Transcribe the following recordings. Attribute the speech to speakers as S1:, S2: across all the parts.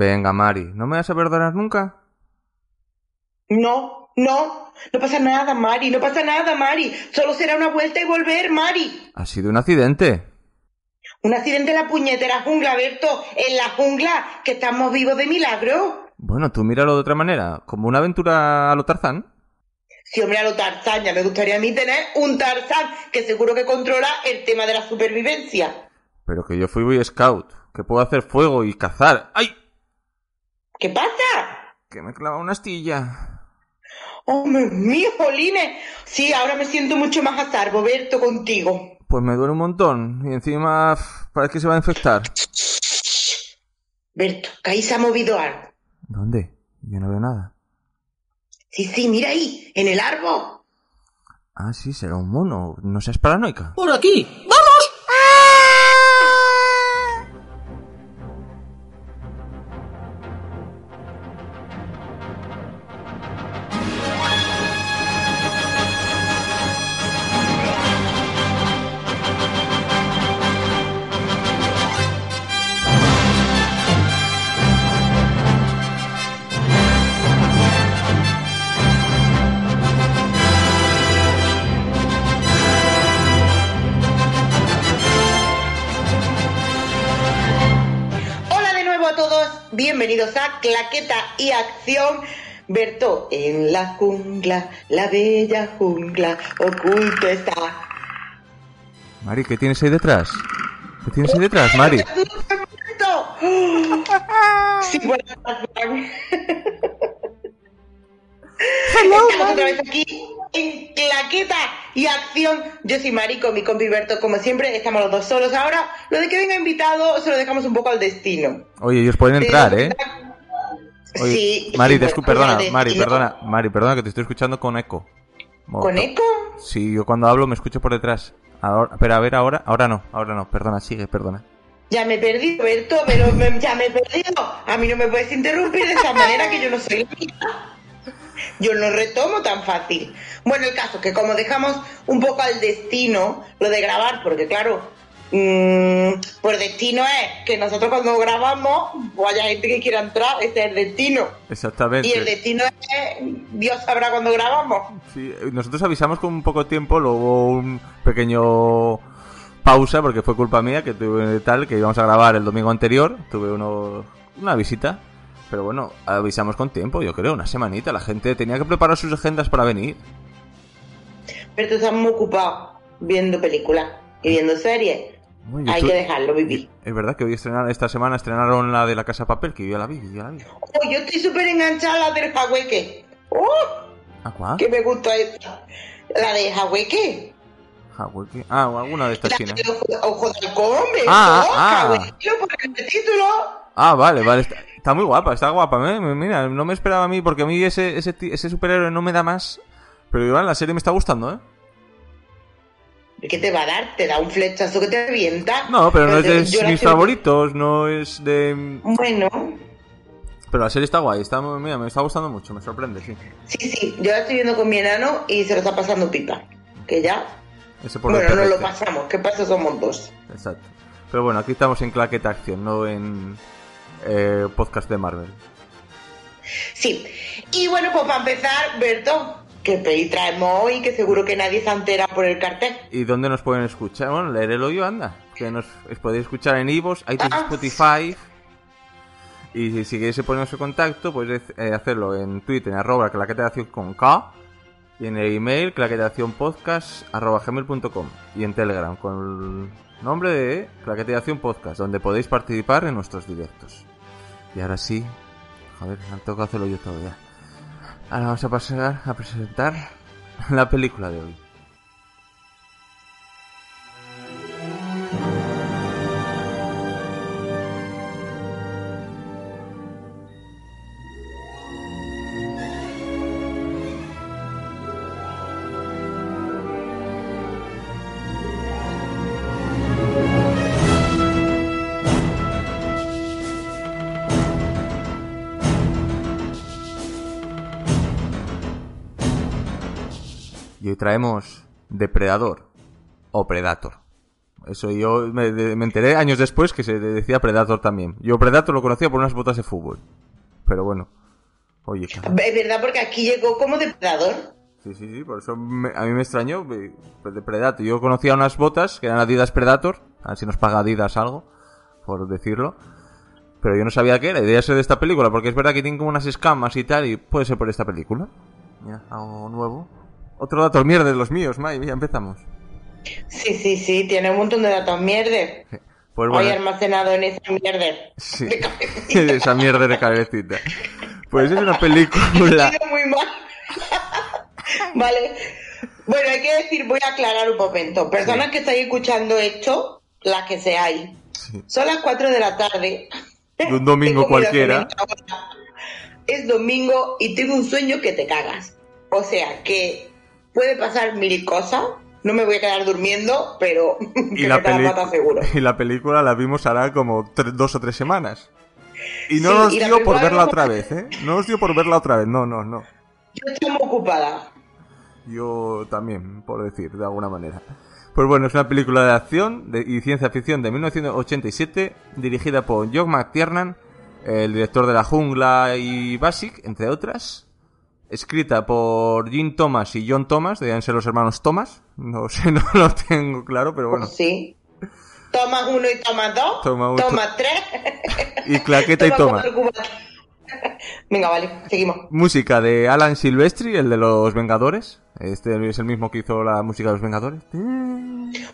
S1: Venga, Mari, ¿no me vas a perdonar nunca?
S2: No, no, no pasa nada, Mari, no pasa nada, Mari. Solo será una vuelta y volver, Mari.
S1: Ha sido un accidente.
S2: Un accidente en la puñetera jungla, Berto, en la jungla, que estamos vivos de milagro.
S1: Bueno, tú míralo de otra manera, como una aventura a lo Tarzán.
S2: Sí, hombre, a lo Tarzán, ya me gustaría a mí tener un Tarzán que seguro que controla el tema de la supervivencia.
S1: Pero que yo fui Boy Scout, que puedo hacer fuego y cazar. ¡Ay!
S2: ¿Qué pasa?
S1: Que me clava una astilla.
S2: ¡Hombre mío, Jolines! Sí, ahora me siento mucho más a salvo, Berto, contigo.
S1: Pues me duele un montón. Y encima parece que se va a infectar.
S2: Berto, que ahí se ha movido algo.
S1: ¿Dónde? Yo no veo nada.
S2: Sí, sí, mira ahí, en el árbol.
S1: Ah, sí, será un mono. No seas paranoica.
S3: ¡Por aquí!
S2: Berto, en la jungla, la bella jungla, oculto está.
S1: Mari, ¿qué tienes ahí detrás? ¿Qué tienes ahí detrás, Mari?
S2: ¡Berto! Sí, bueno, Estamos otra vez aquí en Claqueta y Acción. Yo soy Mari con mi compi Berto, como siempre, estamos los dos solos. Ahora, lo de que venga invitado se lo dejamos un poco al destino.
S1: Oye, ellos pueden entrar, ¿eh? Oye,
S2: Sí,
S1: Mari,
S2: sí,
S1: descu- perdona,
S2: al
S1: Mari, perdona, Mari, perdona que te estoy escuchando con eco.
S2: ¿Con eco?
S1: Sí, yo cuando hablo me escucho por detrás. Ahora, pero a ver, ahora, ahora no, ahora no, perdona, sigue, perdona.
S2: Ya me he perdido, Berto, pero me- ya me he perdido. A mí no me puedes interrumpir de esa manera que yo no soy. Yo no retomo tan fácil. Bueno, el caso que como dejamos un poco al destino lo de grabar, porque claro, mm, pues destino es que nosotros cuando grabamos, pues haya gente que quiera entrar, ese es el destino.
S1: Exactamente.
S2: Y el destino es, Dios sabrá cuando grabamos.
S1: Sí, nosotros avisamos con un poco de tiempo, luego un pequeño pausa porque fue culpa mía que tuve tal que íbamos a grabar el domingo anterior, tuve uno, una visita, pero bueno, avisamos con tiempo, yo creo, una semanita, la gente tenía que preparar sus agendas para venir.
S2: Pero tú estás muy ocupado viendo películas y viendo series. Hay que dejarlo vivir.
S1: Es verdad que hoy estrenaron, esta semana estrenaron la de la Casa Papel, que yo ya la vi, yo la vi.
S2: Oh, yo estoy súper enganchada a la del Jahueque. ¡Oh!
S1: ¿Ah, cuál?
S2: Que me gusta esta. La de Jahueque.
S1: Ah, ¿qué? Ah, o alguna de estas chinas.
S2: Ojo, de Halcón, ¿ves?
S1: Ah, ah.
S2: Jahueque, por el título.
S1: Ah, vale, vale. Está, está muy guapa, está guapa. ¿eh? Mira, no me esperaba a mí porque a mí ese, ese, ese superhéroe no me da más. Pero igual la serie me está gustando, ¿eh?
S2: ¿Qué te va a dar? Te da un flechazo que te revienta.
S1: No, pero no es de mis favoritos, no es de...
S2: Bueno,
S1: Pero la serie está guay, está, muy- mira, me está gustando mucho, me sorprende, sí.
S2: sí, sí. Yo la estoy viendo con mi enano y se lo está pasando pipa. Que ya.
S1: Ese por
S2: bueno, no lo pasamos. ¿Qué pasa? Somos dos.
S1: Exacto. Pero bueno, aquí estamos en Claqueta Acción, no en eh, podcast de Marvel.
S2: Sí. Y bueno, pues para empezar, Berto, ¿qué peli traemos hoy? Que seguro que nadie se entera por el cartel.
S1: ¿Y dónde nos pueden escuchar? Bueno, leer el hoyo, anda. Que nos os podéis escuchar en iVoox, iTunes,
S2: Ah.
S1: Spotify. Y si, si queréis ponernos en contacto, podéis eh, hacerlo en Twitter, en arroba claquetación con K. Y en el email, claquetacionpodcast arroba gmail.com. Y en Telegram, con el nombre de Claquetación Podcast, donde podéis participar en nuestros directos. Y ahora sí, joder, me toca hacerlo yo todo ya. Ahora vamos a pasar a presentar la película de hoy. Hoy traemos Depredador o Predator. Eso yo me, enteré años después que se decía Predator también. Yo Predator lo conocía por unas botas de fútbol. Pero bueno. Oye.
S2: Es verdad, porque aquí llegó como depredador.
S1: Sí, sí, sí, por eso me- a mí me extrañó eh, pues Predator. Yo conocía unas botas que eran Adidas Predator, a ver si nos paga Adidas algo, por decirlo. Pero yo no sabía qué era, debía ser de esta película, porque es verdad que tienen como unas escamas y tal, y puede ser por esta película. Mira, algo nuevo. Otro dato mierda de los míos, Mai, ya empezamos.
S2: Sí, sí, sí, tiene un montón de datos mierder.
S1: Pues
S2: Hoy
S1: bueno,
S2: almacenado en esa mierder.
S1: sí,
S2: de
S1: esa mierda de cabecita. Pues es una película...
S2: Muy mal. vale. Bueno, hay que decir, voy a aclarar un momento. Personas que estáis escuchando esto, las que seáis.
S1: Sí.
S2: Son las 4 de la tarde.
S1: De un domingo cualquiera.
S2: Es domingo y tengo un sueño que te cagas. O sea, que puede pasar mil cosas. No me voy a quedar durmiendo, pero
S1: Y
S2: que
S1: la,
S2: me la pata seguro.
S1: y la película la vimos hará como dos o tres semanas. Y no
S2: Sí, y la
S1: dio por verla otra vez, ¿eh? No nos dio por verla otra vez, no, no, no.
S2: Yo estoy muy ocupada.
S1: Yo también, por decir, de alguna manera. Pues bueno, es una película de acción de- y ciencia ficción de 1987, dirigida por Jock McTiernan, el director de La Jungla y Basic, entre otras. Escrita por Jim Thomas y John Thomas, debían ser los hermanos Thomas. No sé, no lo tengo claro, pero bueno.
S2: Sí. Tomas uno y tomas dos.
S1: Toma uno.
S2: Tomas tres.
S1: Y claqueta y
S2: cubatas. Venga, vale, seguimos.
S1: Música de Alan Silvestri, el de los Vengadores. Este es el mismo que hizo la música de los Vengadores.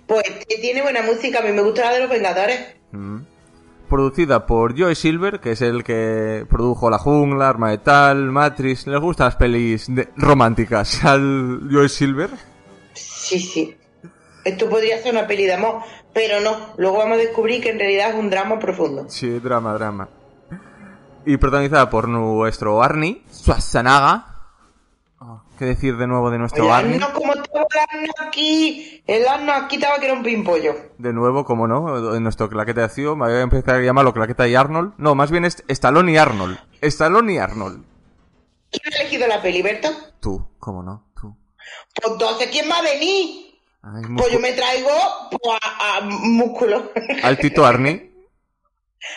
S2: Pues eh, tiene buena música, a mí me gusta la de los Vengadores.
S1: Mm. Producida por Joe Silver, que es el que produjo La Jungla, Arma de Tal, Matrix. ¿Les gustan las pelis de- románticas al Joe Silver?
S2: Sí, sí. Esto podría ser una peli de amor, pero no. Luego vamos a descubrir que en realidad es un drama profundo.
S1: Sí, drama, drama. Y protagonizada por nuestro Arnie Schwarzenegger. ¿Qué decir de nuevo de nuestro Arnie?
S2: asno, como estaba el asno aquí, el asno aquí estaba que era un pimpollo.
S1: De nuevo, como no, en nuestro claquete de acción, me voy a empezar a llamarlo claqueta y Arnold. No, más bien es Stallone y Arnold. Stallone y Arnold.
S2: ¿Quién ha elegido la peli, Berto?
S1: Tú, ¿cómo no? Tú.
S2: Pues entonces, ¿quién va a venir?
S1: Ay,
S2: Pues yo me traigo pues, a, a músculo.
S1: Al Tito Arnie.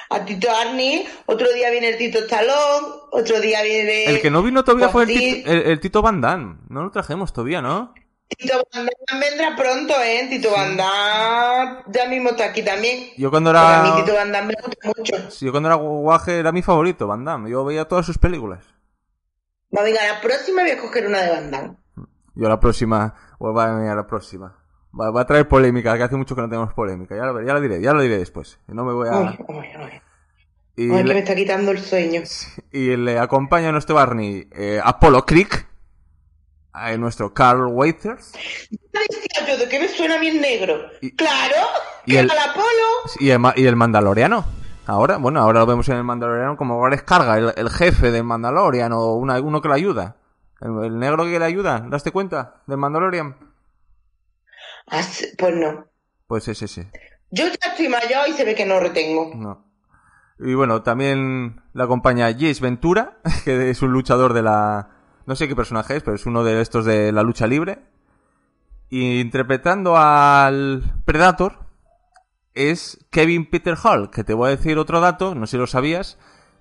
S2: a Tito Arni, otro día viene el Tito Talón, otro día viene...
S1: El que no vino todavía fue el
S2: Pues
S1: Tito, el, el Tito Van Damme. No lo trajemos todavía, ¿no?
S2: Tito Van Damme vendrá pronto, ¿eh? Tito Van Damme ya mismo está aquí también.
S1: Yo cuando
S2: Porque a mí
S1: era...
S2: Tito Van Damme me gusta mucho.
S1: sí, Yo cuando era guaje era mi favorito, Van Damme. Yo veía todas sus películas.
S2: Va, venga, la próxima voy a coger una de Van Damme.
S1: Yo la próxima... Pues va a venir a la próxima. Va, va a traer polémica, que hace mucho que no tenemos polémica. Ya lo, ya lo diré, ya lo diré después. No me voy a...
S2: Ay, ay, ay.
S1: Y,
S2: Ay, que me está quitando el sueño.
S1: y le acompaña a nuestro Barney eh, Apollo Creek, a nuestro Carl Waiters
S2: Ya decía yo, ¿de qué me suena bien negro?
S1: Y-
S2: ¡Claro!
S1: y
S2: ¡Que
S1: el-
S2: el... Apolo!
S1: y el, ma- y el Mandaloriano. Ahora, bueno, ahora lo vemos en el Mandaloriano como ahora es carga, el, el jefe del Mandalorian o una- uno que le ayuda. El, el negro que le ayuda, ¿daste cuenta? Del Mandalorian.
S2: Pues no.
S1: Pues es ese.
S2: Yo ya estoy mayor y se ve que no retengo.
S1: No. Y bueno, también le acompaña Jace Ventura, que es un luchador de la... No sé qué personaje es, pero es uno de estos de la lucha libre. Y interpretando al Predator es Kevin Peter Hall, que te voy a decir otro dato, no sé si lo sabías,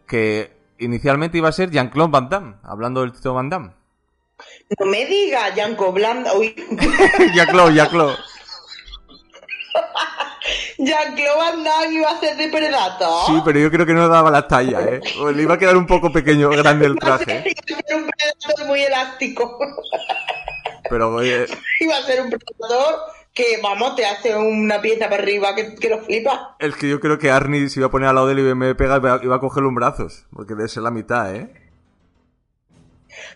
S1: que inicialmente iba a ser Jean-Claude Van Damme, hablando del Tito Van Damme.
S2: No me diga, Yanko Blanda. Uy,
S1: Jean-Claude, Jean-Claude.
S2: Jean-Claude Van Damme iba a ser de Predator.
S1: Sí, pero yo creo que no daba la talla, ¿eh? O le iba a quedar un poco pequeño, grande el traje.
S2: iba a ser un Predator muy elástico.
S1: Pero, oye,
S2: iba a ser un Predator que, vamos, te hace una pieza para arriba que, que lo flipa.
S1: Es que yo creo que Arnie se iba a poner al lado de él y me pega iba iba a cogerle un brazos. Porque debe ser la mitad, ¿eh?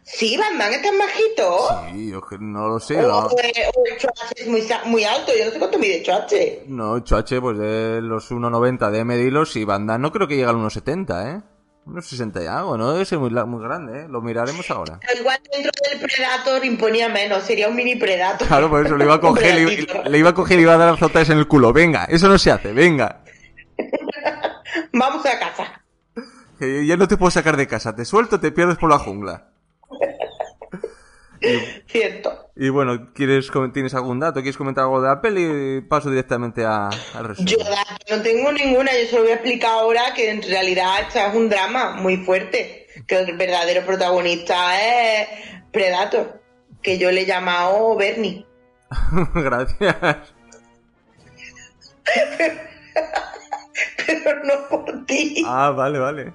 S2: Sí, Damme es tan bajito.
S1: Sí, yo no lo sé.
S2: O,
S1: No,
S2: o- o el Choache es muy, muy alto. Yo no sé cuánto mide Choache.
S1: no Choache, pues de los 1,90 de medilos y Van Damme no creo que llegue a los 1,70, ¿eh? Unos 60 y algo, no debe ser muy, muy grande, ¿eh? Lo miraremos ahora.
S2: Pero igual dentro del Predator imponía menos. Sería un mini Predator.
S1: Claro, por eso le iba a coger, le, le iba a coger y iba a dar azotes en el culo. Venga, eso no se hace, venga.
S2: Vamos a casa.
S1: Que ya no te puedo sacar de casa, te suelto, te pierdes por la jungla.
S2: Cierto.
S1: Y bueno, ¿quieres, ¿tienes algún dato? ¿Quieres comentar algo de la peli? Paso directamente a, al resumen.
S2: Yo no tengo ninguna, yo solo voy a explicar ahora que en realidad es un drama muy fuerte, que el verdadero protagonista es Predator, que yo le he llamado Bernie.
S1: Gracias.
S2: Pero no por ti,
S1: Ah, vale, vale.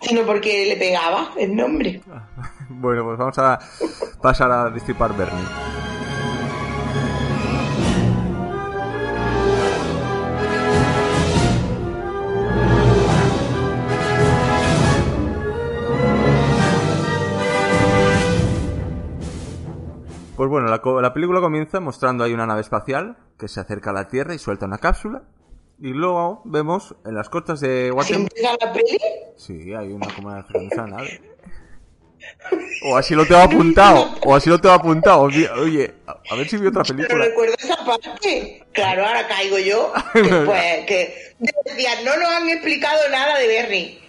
S2: sino porque le pegaba el nombre.
S1: Bueno, pues vamos a pasar a destripar Bernie. Pues bueno, la, película comienza mostrando ahí una nave espacial que se acerca a la Tierra y suelta una cápsula. Y luego vemos en las costas de
S2: ¿Así
S1: Washington...
S2: empieza la peli?
S1: Sí, hay una como una nave. O así lo tengo apuntado, o así lo tengo apuntado. Oye, a ver si vi otra
S2: Pero
S1: película.
S2: recuerdo esa parte. Claro, ahora caigo yo. Después que decía, no nos han explicado nada de Bernie.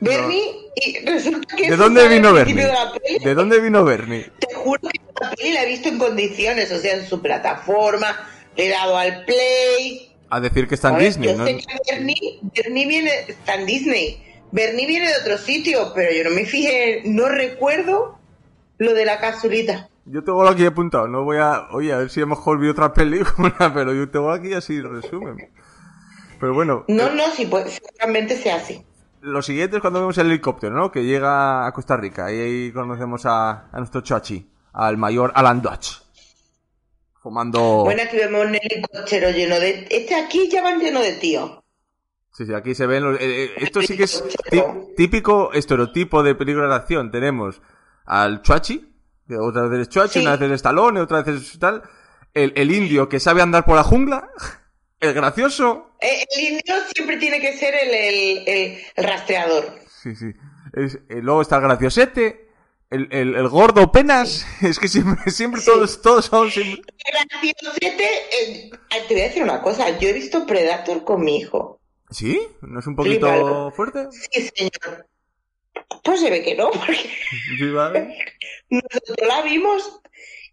S2: Bernie, y resulta que
S1: ¿De dónde vino Bernie?
S2: de la peli.
S1: ¿De dónde vino Bernie?
S2: Te juro que la peli la he visto en condiciones, o sea, en su plataforma, le he dado al play.
S1: A decir que está en Disney, ¿no?
S2: Bernie, Bernie viene, está en Disney. Bernie viene de otro sitio, pero yo no me fijé, no recuerdo lo de la capsulita.
S1: Yo tengo aquí apuntado, no voy a... Oye, a ver si a lo mejor vi otra película, pero yo tengo aquí así resumen. Pero bueno,
S2: No, no, sí, pues seguramente sea así.
S1: lo siguiente es cuando vemos el helicóptero, ¿no? Que llega a Costa Rica y ahí conocemos a, a nuestro chachi, al mayor Alan Dutch. Fumando...
S2: Bueno, aquí vemos un helicóptero lleno de... Este aquí ya van lleno de tíos.
S1: Sí, sí, aquí se ven los... eh, eh, esto sí que es tí- típico estereotipo de película de acción. Tenemos al Chuachi, que otra vez es Chuachi,
S2: Sí.
S1: una vez es Stallone, otra vez es tal. El, el indio que sabe andar por la jungla. El gracioso.
S2: Eh, El indio siempre tiene que ser el, el- el- el rastreador.
S1: Sí, sí. Es- luego está el graciosete. El, el, el gordo penas. Es que siempre, siempre
S2: Sí.
S1: todos, todos son siempre...
S2: Graciosete, eh, ay, te voy a decir una cosa, yo he visto Predator con mi hijo.
S1: ¿Sí? ¿No es un poquito
S2: Flipalo.
S1: fuerte?
S2: Sí, señor. Pues se ve que no, porque
S1: Sí, vale.
S2: nosotros la vimos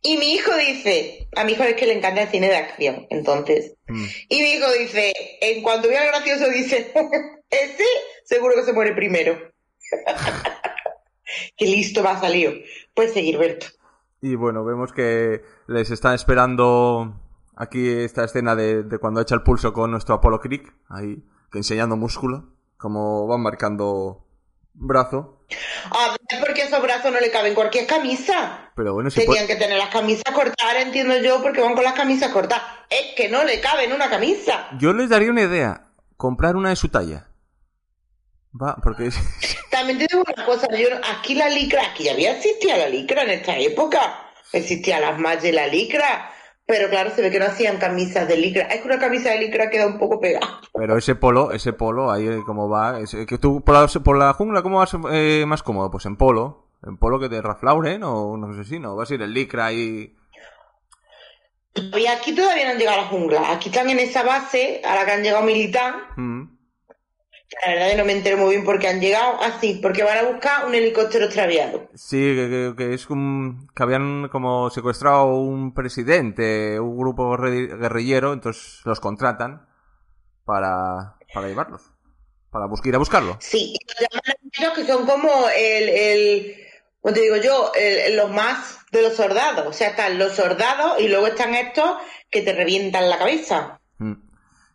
S2: y mi hijo dice, a mi hijo es que le encanta el cine de acción, entonces.
S1: Mm.
S2: Y mi hijo dice, en cuanto ve al gracioso, dice, ese seguro que se muere primero. Qué listo va a salir. Puedes seguir, Berto.
S1: Y bueno, vemos que les están esperando aquí esta escena de, de cuando echa el pulso con nuestro Apollo Creek, ahí, que enseñando músculo, como van marcando brazo.
S2: A ver, porque esos brazos no le caben cualquier camisa.
S1: Pero bueno, si
S2: Tenían
S1: puede...
S2: que tener las camisas cortadas, entiendo yo, porque van con las camisas cortadas. Es que no le cabe en una camisa.
S1: Yo les daría una idea, comprar una de su talla. Va, porque
S2: También te digo una cosa, yo aquí la licra, aquí ya había existía la licra en esta época. Existían las mallas de la licra. Pero claro, se ve que no hacían camisas de licra. Es que una camisa de licra queda un poco pegada.
S1: Pero ese polo, ese polo, ahí eh, como va, es- que tú por la, por la jungla, ¿cómo vas eh, más cómodo? Pues en polo. En polo que te Ralph Lauren o no sé si, ¿no? Vas a ir en licra y...
S2: Y aquí todavía no han llegado a la jungla. Aquí están en esa base a la que han llegado militar.
S1: Mm.
S2: La verdad que no me entero muy bien por qué han llegado así, porque van a buscar un helicóptero extraviado.
S1: Sí, que, es un, que habían como secuestrado un presidente, un grupo guerri- guerrillero, entonces los contratan para, para llevarlos, para bus- ir a buscarlo.
S2: Sí, y los llaman a ellos que son como el, el ¿cómo te digo yo? El- los más de los soldados. O sea, están los soldados y luego están estos que te revientan la cabeza.
S1: Mm.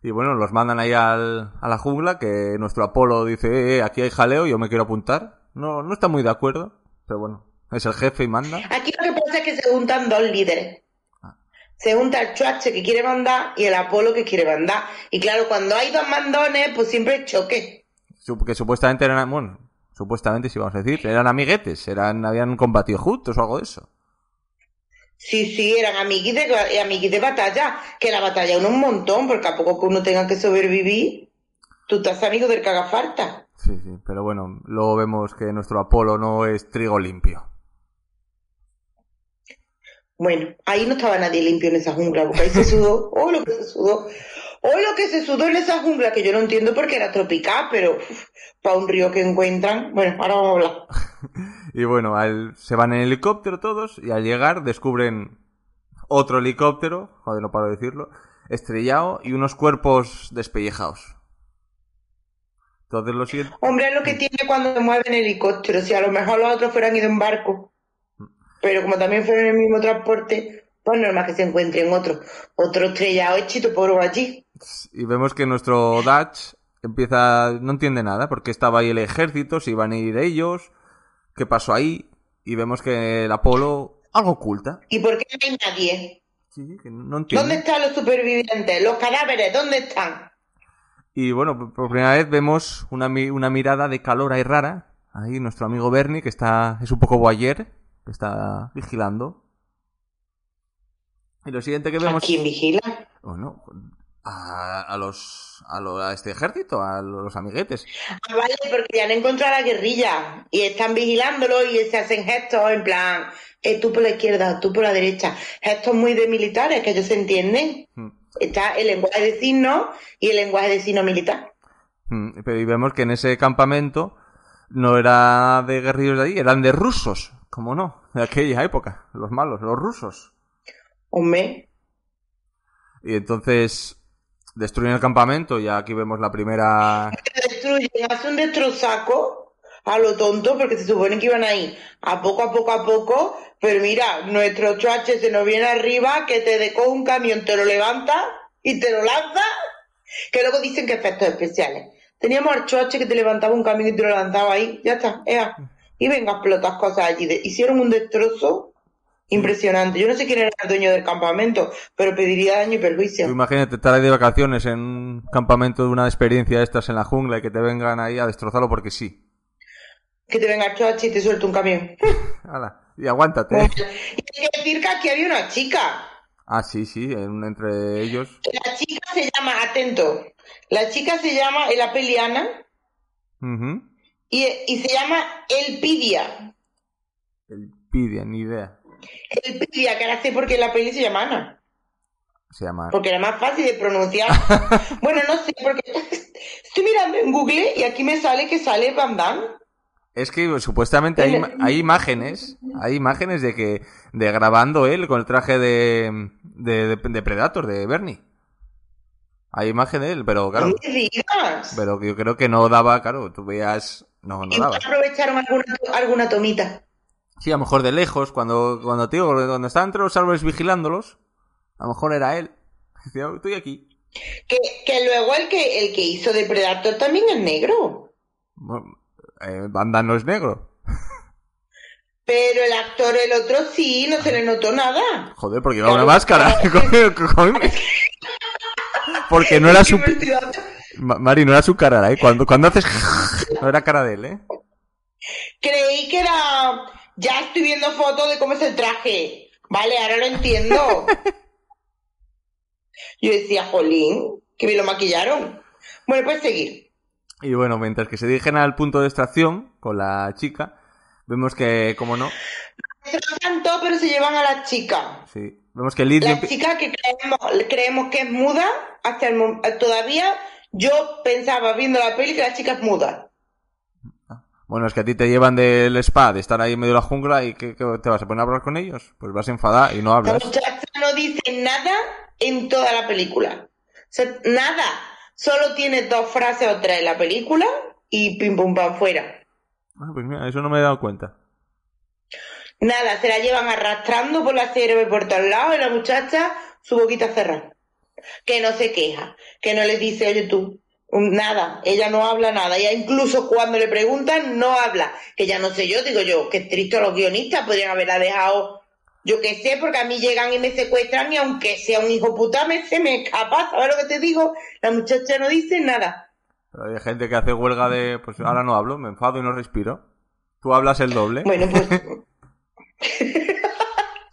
S1: Y bueno, los mandan ahí al, a la jungla, que nuestro Apolo dice, eh, eh, aquí hay jaleo, yo me quiero apuntar. No, no está muy de acuerdo, pero bueno, es el jefe y manda.
S2: Aquí lo que pasa es que se juntan dos líderes.
S1: Ah.
S2: Se junta el Chuache que quiere mandar y el Apolo que quiere mandar. Y claro, cuando hay dos mandones, pues siempre choque.
S1: Que supuestamente eran, bueno, supuestamente sí vamos a decir, eran amiguetes, eran, habían combatido juntos o algo de eso.
S2: Sí, sí, eran amiguis de, amiguis de batalla, que la batalla es un montón, porque a poco que uno tenga que sobrevivir, tú estás amigo del que haga falta.
S1: Sí, sí, pero bueno, luego vemos que nuestro Apolo no es trigo limpio.
S2: Bueno, ahí no estaba nadie limpio en esa jungla, porque ahí se sudó, oh lo que se sudó, oh lo que se sudó en esa jungla, que yo no entiendo porque era tropical, pero para un río que encuentran, bueno, ahora vamos a hablar.
S1: y bueno, al- se van en helicóptero todos y al llegar descubren otro helicóptero, joder, no paro de decirlo, estrellado y unos cuerpos despellejados. Entonces lo siguiente...
S2: Hombre, es lo que tiene cuando se mueve en helicóptero. Si a lo mejor los otros fueran ido en barco. Pero como también fueron en el mismo transporte, pues normal que se encuentren otro. Otro estrellado hechito por allí.
S1: Y vemos que nuestro Dutch empieza... no entiende nada, porque estaba ahí el ejército, se iban a ir ellos, qué pasó ahí, y vemos que el Apolo algo oculta.
S2: ¿Y por qué no hay nadie?
S1: Sí, sí, que no entiende.
S2: ¿Dónde están los supervivientes? ¿Los cadáveres? ¿Dónde están?
S1: Y bueno, por- primera vez vemos una, una mirada de calor ahí rara. Ahí nuestro amigo Bernie, que está es un poco boyer, que está vigilando. Y lo siguiente que
S2: ¿A
S1: vemos...
S2: quién vigila?
S1: Bueno, a, a los, a, lo- a este ejército, a los amiguetes.
S2: Ah, vale, porque ya han encontrado a la guerrilla y están vigilándolo y se hacen gestos en plan, eh, tú por la izquierda, tú por la derecha. Gestos muy de militares que ellos se entienden.
S1: Mm.
S2: Está el lenguaje de signos y el lenguaje de signos militar.
S1: Mm, Pero y vemos que en ese campamento no era de guerrilleros de ahí, eran de rusos, como no, de aquella época, los malos, los rusos.
S2: Hombre,
S1: Y entonces destruyen el campamento y aquí vemos la primera...
S2: destruyen, hacen un destrozaco a lo tonto porque se supone que iban ahí a poco, a poco, a poco. Pero mira, nuestro chache se nos viene arriba, que te decoge un camión, te lo levanta y te lo lanza. Que luego dicen que efectos especiales. Teníamos al choche que te levantaba un camión y te lo lanzaba ahí, ya está, ea. Y venga, explotas cosas allí. Hicieron un destrozo impresionante. Yo no sé quién era el dueño del campamento, pero pediría daño y perjuicio.
S1: Tú imagínate estar ahí de vacaciones en un campamento de una experiencia de estas en la jungla y que te vengan ahí a destrozarlo porque sí.
S2: Que te venga el choche y te suelte un camión.
S1: Hala, y aguántate.
S2: Y hay que decir que aquí había una chica.
S1: Ah, sí, sí, en- entre ellos.
S2: La chica se llama, atento, la chica se llama Elapeliana
S1: Ujú.
S2: y, y se llama Elpidia.
S1: El Pidia, ni idea.
S2: Elpidia, que ahora sé por qué la peli se llama Ana.
S1: Se llama.
S2: Porque era más fácil de pronunciar. bueno, no sé, porque estoy mirando en Google y aquí me sale que sale Van Damme.
S1: Es que supuestamente hay, hay imágenes, hay imágenes de que de grabando él con el traje de, de, Predator, de Bernie. Hay imagen de él, pero claro,
S2: No me digas.
S1: pero yo creo que no daba, claro, tú veías, no, no daba.
S2: aprovecharon alguna, alguna tomita.
S1: Sí, a lo mejor de lejos, cuando, cuando estaba entre los árboles vigilándolos, a lo mejor era él. Decía, "Oh, estoy aquí.
S2: Que, que luego el que, el que hizo de Predator también es negro.
S1: Bueno, eh, Banda no es negro.
S2: Pero el actor, el otro sí, no se le notó nada.
S1: Joder, porque lleva
S2: Claro,
S1: una máscara. porque no era su... Mari, no era su cara, ¿eh? Cuando, cuando haces... no era cara de él, ¿eh?
S2: Creí que era. Ya estoy viendo fotos de cómo es el traje. Vale, ahora lo entiendo. Yo decía, jolín, que bien lo maquillaron. Bueno, pues seguir.
S1: Y bueno, mientras que se dirigen al punto de extracción con la chica, vemos que, como no,
S2: Se lo cantó, pero se llevan a la chica.
S1: sí, vemos que Lidia...
S2: La chica que creemos, creemos que es muda, hasta el todavía yo pensaba viendo la peli que la chica es muda.
S1: Bueno, es que a ti te llevan del spa, de estar ahí en medio de la jungla y que, te vas a poner a hablar con ellos. Pues vas a enfadar y no
S2: La
S1: hablas.
S2: muchacha no dice nada en toda la película. O sea, nada. Solo tiene dos frases o tres en la película y pim pum pam fuera.
S1: Ah, pues mira, eso no me he dado cuenta.
S2: Nada, se la llevan arrastrando por la y por todos lados y la muchacha su boquita cerrada. Que no se queja, que no le dice, oye tú, nada, ella no habla nada. Ella incluso cuando le preguntan no habla. Que ya no sé yo, digo yo, que triste los guionistas podrían haberla dejado, yo qué sé, porque a mí llegan y me secuestran y aunque sea un hijo puta me se me escapa, ¿sabes lo que te digo? La muchacha no dice nada.
S1: Pero hay gente que hace huelga de, pues ahora no hablo, me enfado y no respiro. Tú hablas el doble.
S2: Bueno, pues.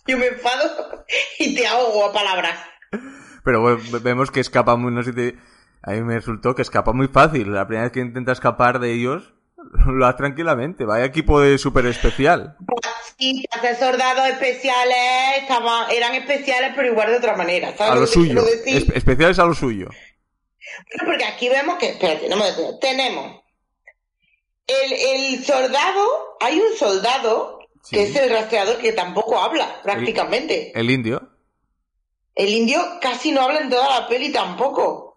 S2: yo me enfado y te ahogo a palabras.
S1: Pero bueno, ve- vemos que escapa muy, no sé si te- A mí me resultó que escapa muy fácil. La primera vez que intenta escapar de ellos, lo hace tranquilamente. Vaya equipo de súper especial.
S2: Sí, hacer soldados especiales estaban, eran especiales, pero igual de otra manera. ¿sabes
S1: A lo suyo. Es- especiales a lo suyo.
S2: Bueno, porque aquí vemos que, espérate, no me detengo. tenemos el, el soldado hay un soldado
S1: Sí.
S2: que es el rastreador que tampoco habla prácticamente.
S1: El indio.
S2: El indio casi no habla en toda la peli tampoco.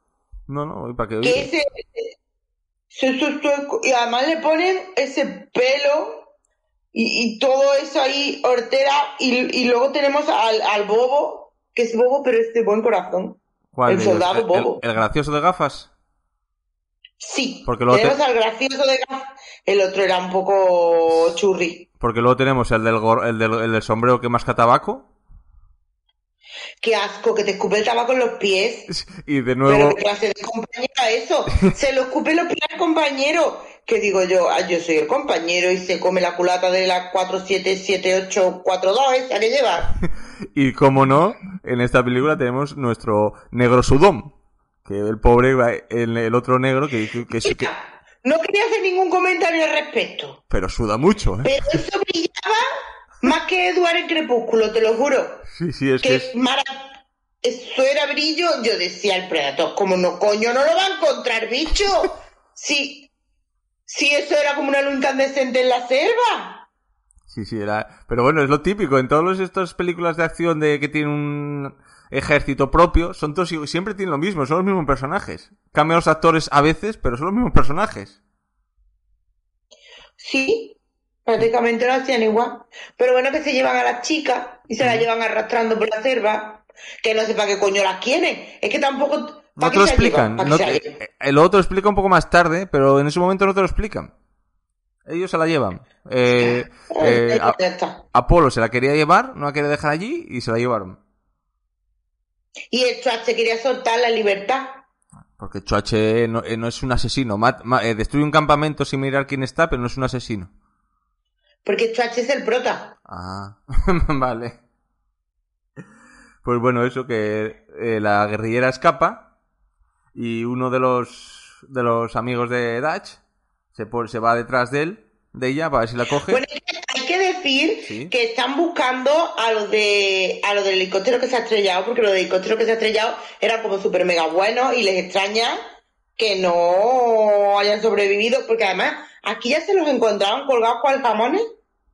S1: No, no, ¿y para qué?
S2: Que ese, y además le ponen ese pelo y, y todo eso ahí hortera y, y luego tenemos al, al bobo, que es bobo pero es de buen corazón.
S1: ¿Cuál
S2: el soldado
S1: ¿El-
S2: bobo.
S1: El, el gracioso de gafas?
S2: Sí,
S1: Porque luego
S2: tenemos
S1: te-
S2: al gracioso de gafas, el otro era un poco churri.
S1: Porque luego tenemos el del, gor- el del, el del sombrero que masca tabaco.
S2: Qué asco, que te escupe el tabaco en los pies.
S1: Y de
S2: Pero
S1: nuevo,
S2: qué clase de compañero es eso. Se lo escupe los pies al compañero. Que digo yo, ah, yo soy el compañero y se come la culata de la 477842 esa que lleva.
S1: y como no, en esta película tenemos nuestro negro sudón. Que el pobre, el, el otro negro que, que, que, que-
S2: No quería hacer ningún comentario al respecto.
S1: Pero suda mucho, ¿eh?
S2: Pero eso brillaba más que Eduardo en Crepúsculo, te lo juro.
S1: Sí, sí, es que
S2: Que
S1: es...
S2: mara... Eso era brillo. Yo decía al Predator, como no, coño, no lo va a encontrar, bicho. Sí. Sí, eso era como una luz incandescente en la selva.
S1: Sí, sí, era... Pero bueno, es lo típico. En todas estas películas de acción de que tienen un ejército propio, son todos siempre tienen lo mismo, son los mismos personajes. Cambian los actores a veces, pero son los mismos personajes.
S2: Sí, prácticamente lo hacían igual. Pero bueno, que se llevan a las chicas y se las llevan arrastrando por la selva. Que no sé para qué coño las quieren. Es que tampoco.
S1: No
S2: ¿para
S1: te lo explican. no te-
S2: llevan?
S1: El otro explica un poco más tarde, pero en ese momento no te lo explican. Ellos se la llevan. Eh, eh, a-. Apolo se la quería llevar, no la quería dejar allí y se la llevaron.
S2: Y el se quería soltar la libertad.
S1: Porque Choache no, eh, no es un asesino. Mat- ma- eh, destruye un campamento sin mirar quién está, pero no es un asesino.
S2: Porque Chuache es el prota.
S1: Ah, vale. Pues bueno, eso que eh, la guerrillera escapa y uno de los de los amigos de Dutch se, se va detrás de él, de ella, para ver si la coge.
S2: Bueno, hay que- decir
S1: Sí.
S2: que están buscando a los de a los del helicóptero que se ha estrellado, porque los del helicóptero que se ha estrellado eran como súper mega buenos y les extraña que no hayan sobrevivido, porque además aquí ya se los encontraban colgados con jamones.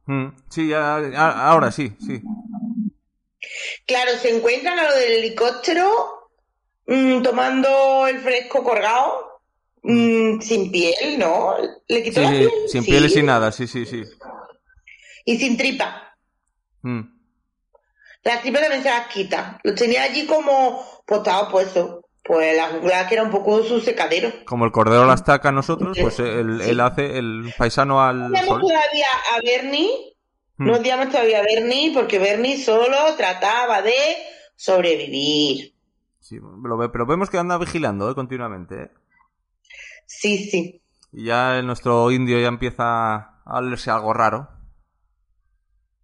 S1: Mm, sí, ya- a- ahora sí, sí.
S2: Claro, se encuentran a los del helicóptero mm, tomando el fresco colgado, mm, sin piel, ¿no? Le quitó
S1: Sí,
S2: la
S1: sí,
S2: piel.
S1: sin
S2: Sí.
S1: piel y sin nada, sí, sí, sí.
S2: Y sin tripa.
S1: Mm.
S2: Las tripas también se las quita. Los tenía allí como postados, pues eso. Pues la jungla que era un poco su secadero.
S1: Como el cordero las taca a nosotros, pues él,
S2: Sí.
S1: él hace el paisano al
S2: No
S1: sol.
S2: todavía a Bernie. No odiamos todavía a Bernie porque Bernie solo trataba de sobrevivir.
S1: Sí, lo ve- pero vemos que anda vigilando eh, continuamente. ¿eh?
S2: Sí, sí.
S1: Y ya nuestro indio ya empieza a olerse algo raro.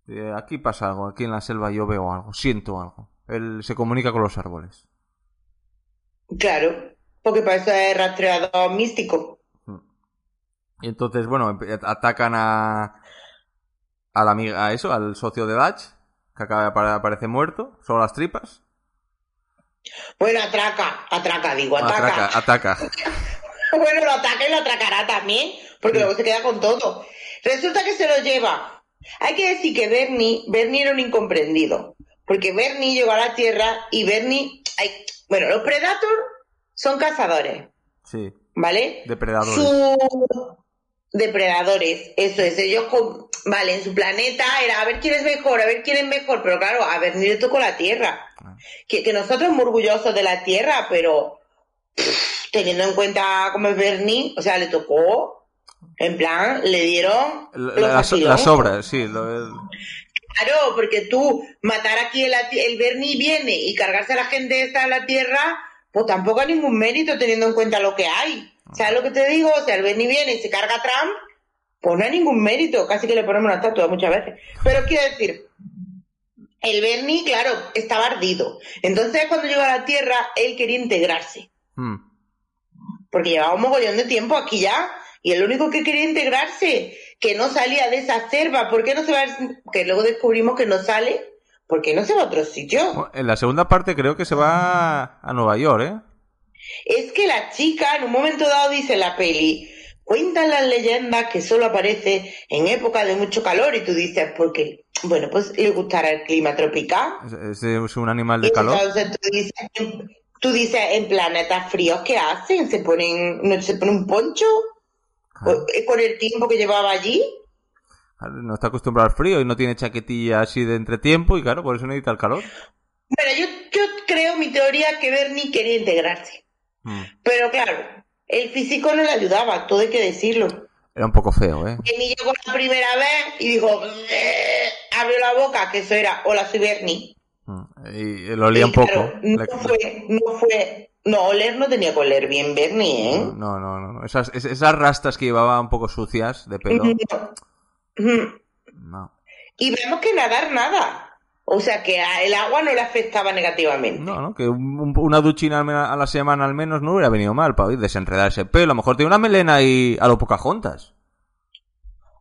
S1: Eh, aquí pasa algo, aquí en la selva yo veo algo, siento algo. Él se comunica con los árboles.
S2: Claro. Porque para eso es rastreador místico.
S1: Y entonces, bueno, atacan a, a la amiga, a eso, al socio de Dutch, que acaba de apare- aparece muerto, solo las tripas.
S2: Bueno, atraca, atraca, digo, ataca.
S1: Ataca, ataca.
S2: Bueno, lo ataca y lo atracará también, porque
S1: Sí.
S2: luego se queda con todo. Resulta que se lo lleva. Hay que decir que Bernie, Bernie era un incomprendido, porque Bernie llegó a la Tierra y Bernie, ay, bueno, los Predators son cazadores,
S1: Sí,
S2: ¿vale?
S1: depredadores.
S2: Su depredadores, eso es, ellos con, vale, en su planeta era a ver quién es mejor, a ver quién es mejor, pero claro, a Bernie le tocó la Tierra.
S1: Ah.
S2: Que, que nosotros muy orgullosos de la Tierra, pero teniendo en cuenta cómo es Bernie, o sea, le tocó, en plan, le dieron
S1: La- Las, obras, sí. lo-
S2: Claro, porque tú matar aquí el, el Bernie viene y cargarse a la gente esta en la Tierra, pues tampoco hay ningún mérito teniendo en cuenta lo que hay. ¿Sabes lo que te digo? O sea, el Bernie viene y se carga a Trump, pues no hay ningún mérito, casi que le ponemos una estatua muchas veces. Pero quiero decir, el Bernie, claro, estaba ardido. Entonces cuando llegó a la Tierra, él quería integrarse.
S1: Mm.
S2: Porque llevaba un mogollón de tiempo aquí ya. Y el único que quería integrarse, que no salía de esa selva, ¿por qué no se va? Que luego descubrimos que no sale, ¿por qué no se va a otro sitio?
S1: En la segunda parte creo que se va a Nueva York, ¿eh?
S2: Es que la chica en un momento dado dice la peli, cuentan las leyendas que solo aparece en época de mucho calor y tú dices, porque, bueno, pues le gustará el clima tropical.
S1: Es, es un animal de calor.
S2: Entonces tú dices, tú dices, en planetas fríos, ¿qué hacen? ¿Se ponen, no se pone un poncho?
S1: Claro.
S2: ¿O- ¿Con el tiempo que llevaba allí?
S1: No está acostumbrado al frío y no tiene chaquetilla así de entretiempo y claro, por eso necesita el calor.
S2: Bueno, yo, yo creo, mi teoría, que Bernie quería integrarse.
S1: Mm.
S2: Pero claro, el físico no le ayudaba, todo hay que decirlo.
S1: Era un poco feo, ¿eh?
S2: Que ni llegó la primera vez y dijo, abrió la boca, que eso era, hola, soy Bernie.
S1: Mm. Y lo olía
S2: Y
S1: un poco.
S2: claro, no
S1: Le-
S2: fue, no fue, no, oler no tenía que oler bien Bernie, ¿eh?
S1: No, no, no. no. Esas, es- esas rastas que llevaba un poco sucias de pelo.
S2: No.
S1: No.
S2: Y vemos que nadar nada. O sea que el agua no le afectaba negativamente.
S1: No, no, que un- un- una duchina a la semana al menos no hubiera venido mal para desenredar ese pelo. A lo mejor tiene una melena ahí a lo Pocahontas.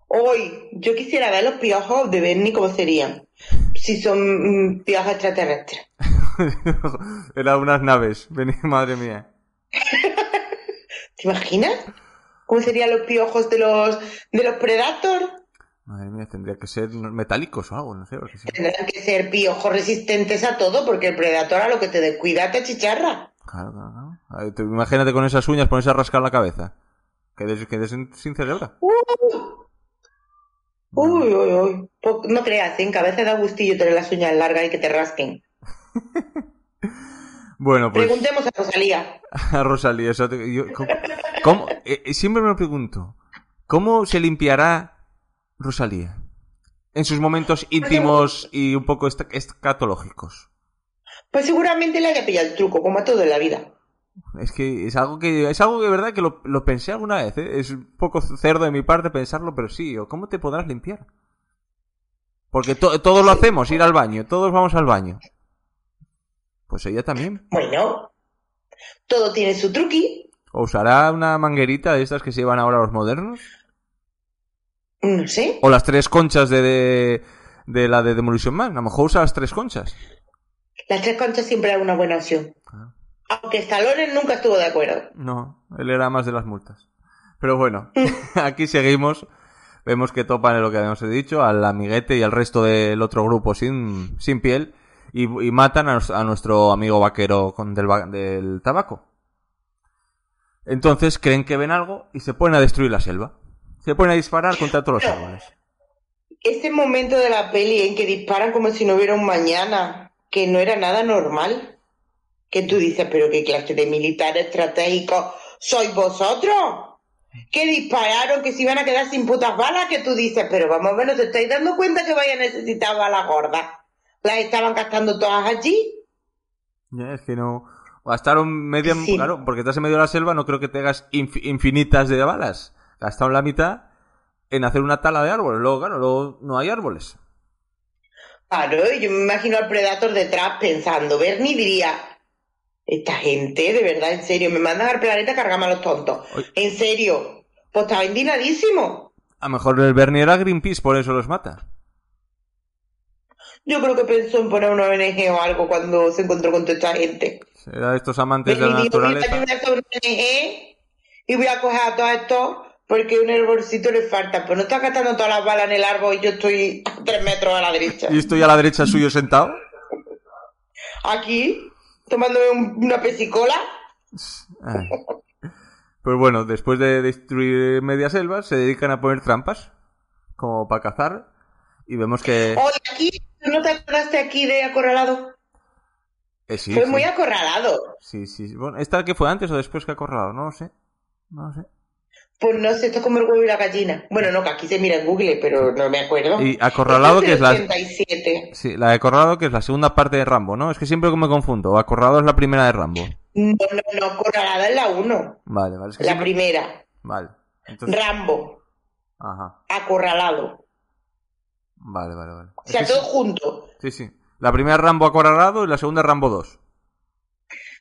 S2: Hoy, yo quisiera ver los piojos de Bernie cómo serían. Si son mm, piojos extraterrestres.
S1: Eran unas naves. Madre mía.
S2: ¿Te imaginas? ¿Cómo serían los piojos de los de los Predators?
S1: Madre mía, tendría que ser metálicos o algo, no sé.
S2: Tendrán que ser piojos resistentes a todo, porque el Predator a lo que te descuida te chicharra.
S1: Claro, claro, claro. A ver, tú imagínate con esas uñas ponerse a rascar la cabeza. Quedes, quedes sin, sin cerebro.
S2: Uy, uy, uy. Pues no creas, ¿eh? en cabeza da gustillo tener las uñas largas y que te rasquen.
S1: Bueno, pues
S2: Preguntemos a Rosalía.
S1: a Rosalía, eso te- yo- ¿cómo, cómo- eh, eh, siempre me pregunto, ¿cómo se limpiará Rosalía? En sus momentos íntimos y un poco escatológicos.
S2: Pues seguramente le haya pillado el truco, como a todo en la vida.
S1: Es que es algo que es algo que de verdad que lo, lo pensé alguna vez. ¿eh? Es un poco cerdo de mi parte pensarlo, pero sí. ¿o ¿Cómo te podrás limpiar? Porque to- todos lo hacemos, ir al baño. Todos vamos al baño. Pues ella también.
S2: Bueno, todo tiene su truqui.
S1: ¿O usará una manguerita de estas que se llevan ahora los modernos?
S2: No sé.
S1: ¿O las tres conchas de, de, de la de Demolition Man? A lo mejor usa las tres conchas.
S2: Las tres conchas siempre eran una buena opción.
S1: Ah.
S2: Aunque Stallone nunca estuvo de acuerdo.
S1: No, él era más de las multas. Pero bueno, aquí seguimos. Vemos que topan en lo que habíamos dicho, al amiguete y al resto del otro grupo sin, sin piel. Y, matan a, nuestro amigo vaquero con del, del tabaco. Entonces creen que ven algo y se ponen a destruir la selva. Se ponen a disparar contra todos los árboles.
S2: Ese momento de la peli en que disparan como si no hubiera un mañana, que no era nada normal. Que tú dices, pero qué clase de militar estratégico sois vosotros. Que dispararon, que se iban a quedar sin putas balas, que tú dices, pero vamos a ver, ¿no te estáis dando cuenta que vaya a necesitar balas gordas? Las estaban gastando todas allí.
S1: Ya, es que no. Gastaron media.
S2: Sí.
S1: Claro, porque estás en medio de la selva, no creo que tengas inf- infinitas de balas. Gastaron la mitad en hacer una tala de árboles. Luego, claro, luego no hay árboles.
S2: Claro, yo me imagino al Predator detrás pensando, Bernie diría, esta gente, de verdad, en serio, me mandan al planeta a cargarme a los tontos.
S1: Oye.
S2: En serio, pues estaba indignadísimo.
S1: A lo mejor el Bernie era Greenpeace, por eso los mata.
S2: Yo creo que pensó en poner una ONG o algo cuando se encontró con toda esta gente.
S1: De estos amantes de la
S2: voy a
S1: naturaleza.
S2: una ONG y voy a coger a todos estos porque un hervorcito le falta. Pues no está gastando todas las balas en el árbol y yo estoy a tres metros a la derecha.
S1: Y estoy a la derecha suyo sentado.
S2: Aquí, tomándome un- una pesicola.
S1: Ay. Pues bueno, después de destruir media selva, se dedican a poner trampas. Como para cazar. Y vemos que.
S2: Oye, aquí, ¿tú no te acordaste aquí de Acorralado?
S1: eh, sí,
S2: Fue
S1: sí.
S2: muy acorralado.
S1: Sí, sí. Bueno, ¿esta que fue antes o después que ha corrado? No lo sé. No lo sé.
S2: Pues no sé, esto es como el huevo y la gallina. Bueno, no, que aquí se mira en Google, pero no me acuerdo.
S1: Y acorralado,
S2: Esto
S1: que es la.
S2: 87.
S1: Sí, la de Acorralado, que es la segunda parte de Rambo, ¿no? Es que siempre me confundo. Acorralado es la primera de Rambo.
S2: No, no, no, Acorralada es la 1.
S1: Vale, vale. Es que
S2: La
S1: siempre-
S2: primera.
S1: Vale. Entonces...
S2: Rambo,
S1: Ajá.
S2: acorralado.
S1: Vale, vale, vale.
S2: O sea,
S1: que
S2: todo
S1: sí.
S2: junto.
S1: Sí, sí. La primera Rambo acorralado y la segunda Rambo 2.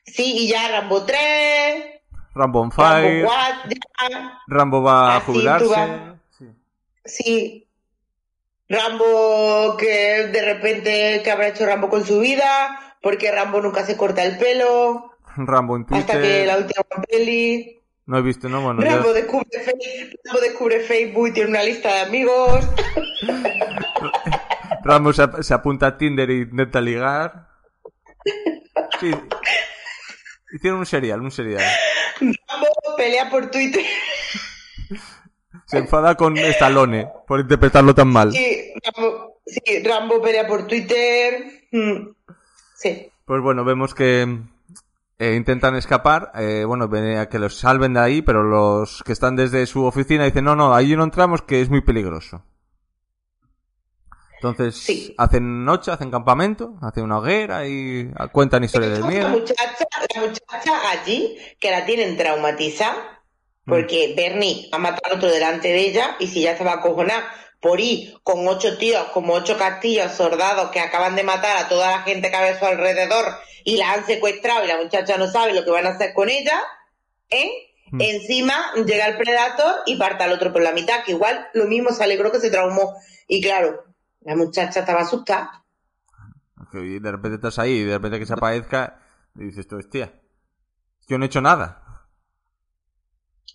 S2: Sí, y ya Rambo 3,
S1: Rambo on
S2: Rambo
S1: fire.
S2: 4, ya.
S1: Rambo va a jubilarse. Sí.
S2: Sí. Rambo que de repente, que habrá hecho Rambo con su vida? Porque Rambo nunca se corta el pelo.
S1: Rambo en
S2: Hasta que
S1: Twitter.
S2: la última peli.
S1: No he visto, ¿no? Bueno, ya-
S2: Rambo descubre, Rambo descubre Facebook y tiene una lista de amigos.
S1: Ramos se, ap- se apunta a Tinder e intenta ligar. Sí. Hicieron un serial, un serial.
S2: Rambo pelea por Twitter.
S1: Se enfada con Stallone por interpretarlo tan mal.
S2: Sí, Rambo, sí, Rambo pelea por Twitter. Mm, Sí.
S1: Pues bueno, vemos que eh, intentan escapar. eh, bueno, a que los salven de ahí, pero los que están desde su oficina dicen, no, no, ahí no entramos, que es muy peligroso. Entonces,
S2: Sí.
S1: hacen noche, hacen campamento, hacen una hoguera y cuentan historias del
S2: La
S1: miedo.
S2: muchacha, la muchacha allí, que la tienen traumatizada, porque Bernie ha matado a otro delante de ella, y si ya estaba acojonada por ir con ocho tíos, como ocho castillos soldados que acaban de matar a toda la gente que había a su alrededor y la han secuestrado y la muchacha no sabe lo que van a hacer con ella, ¿eh?
S1: Mm.
S2: Encima llega el Predator y parte al otro por la mitad, que igual lo mismo se alegró que se traumó. Y claro, la muchacha estaba asustada.
S1: Y de repente estás ahí y de repente que se aparezca y dices tú, hostia, yo no he hecho nada.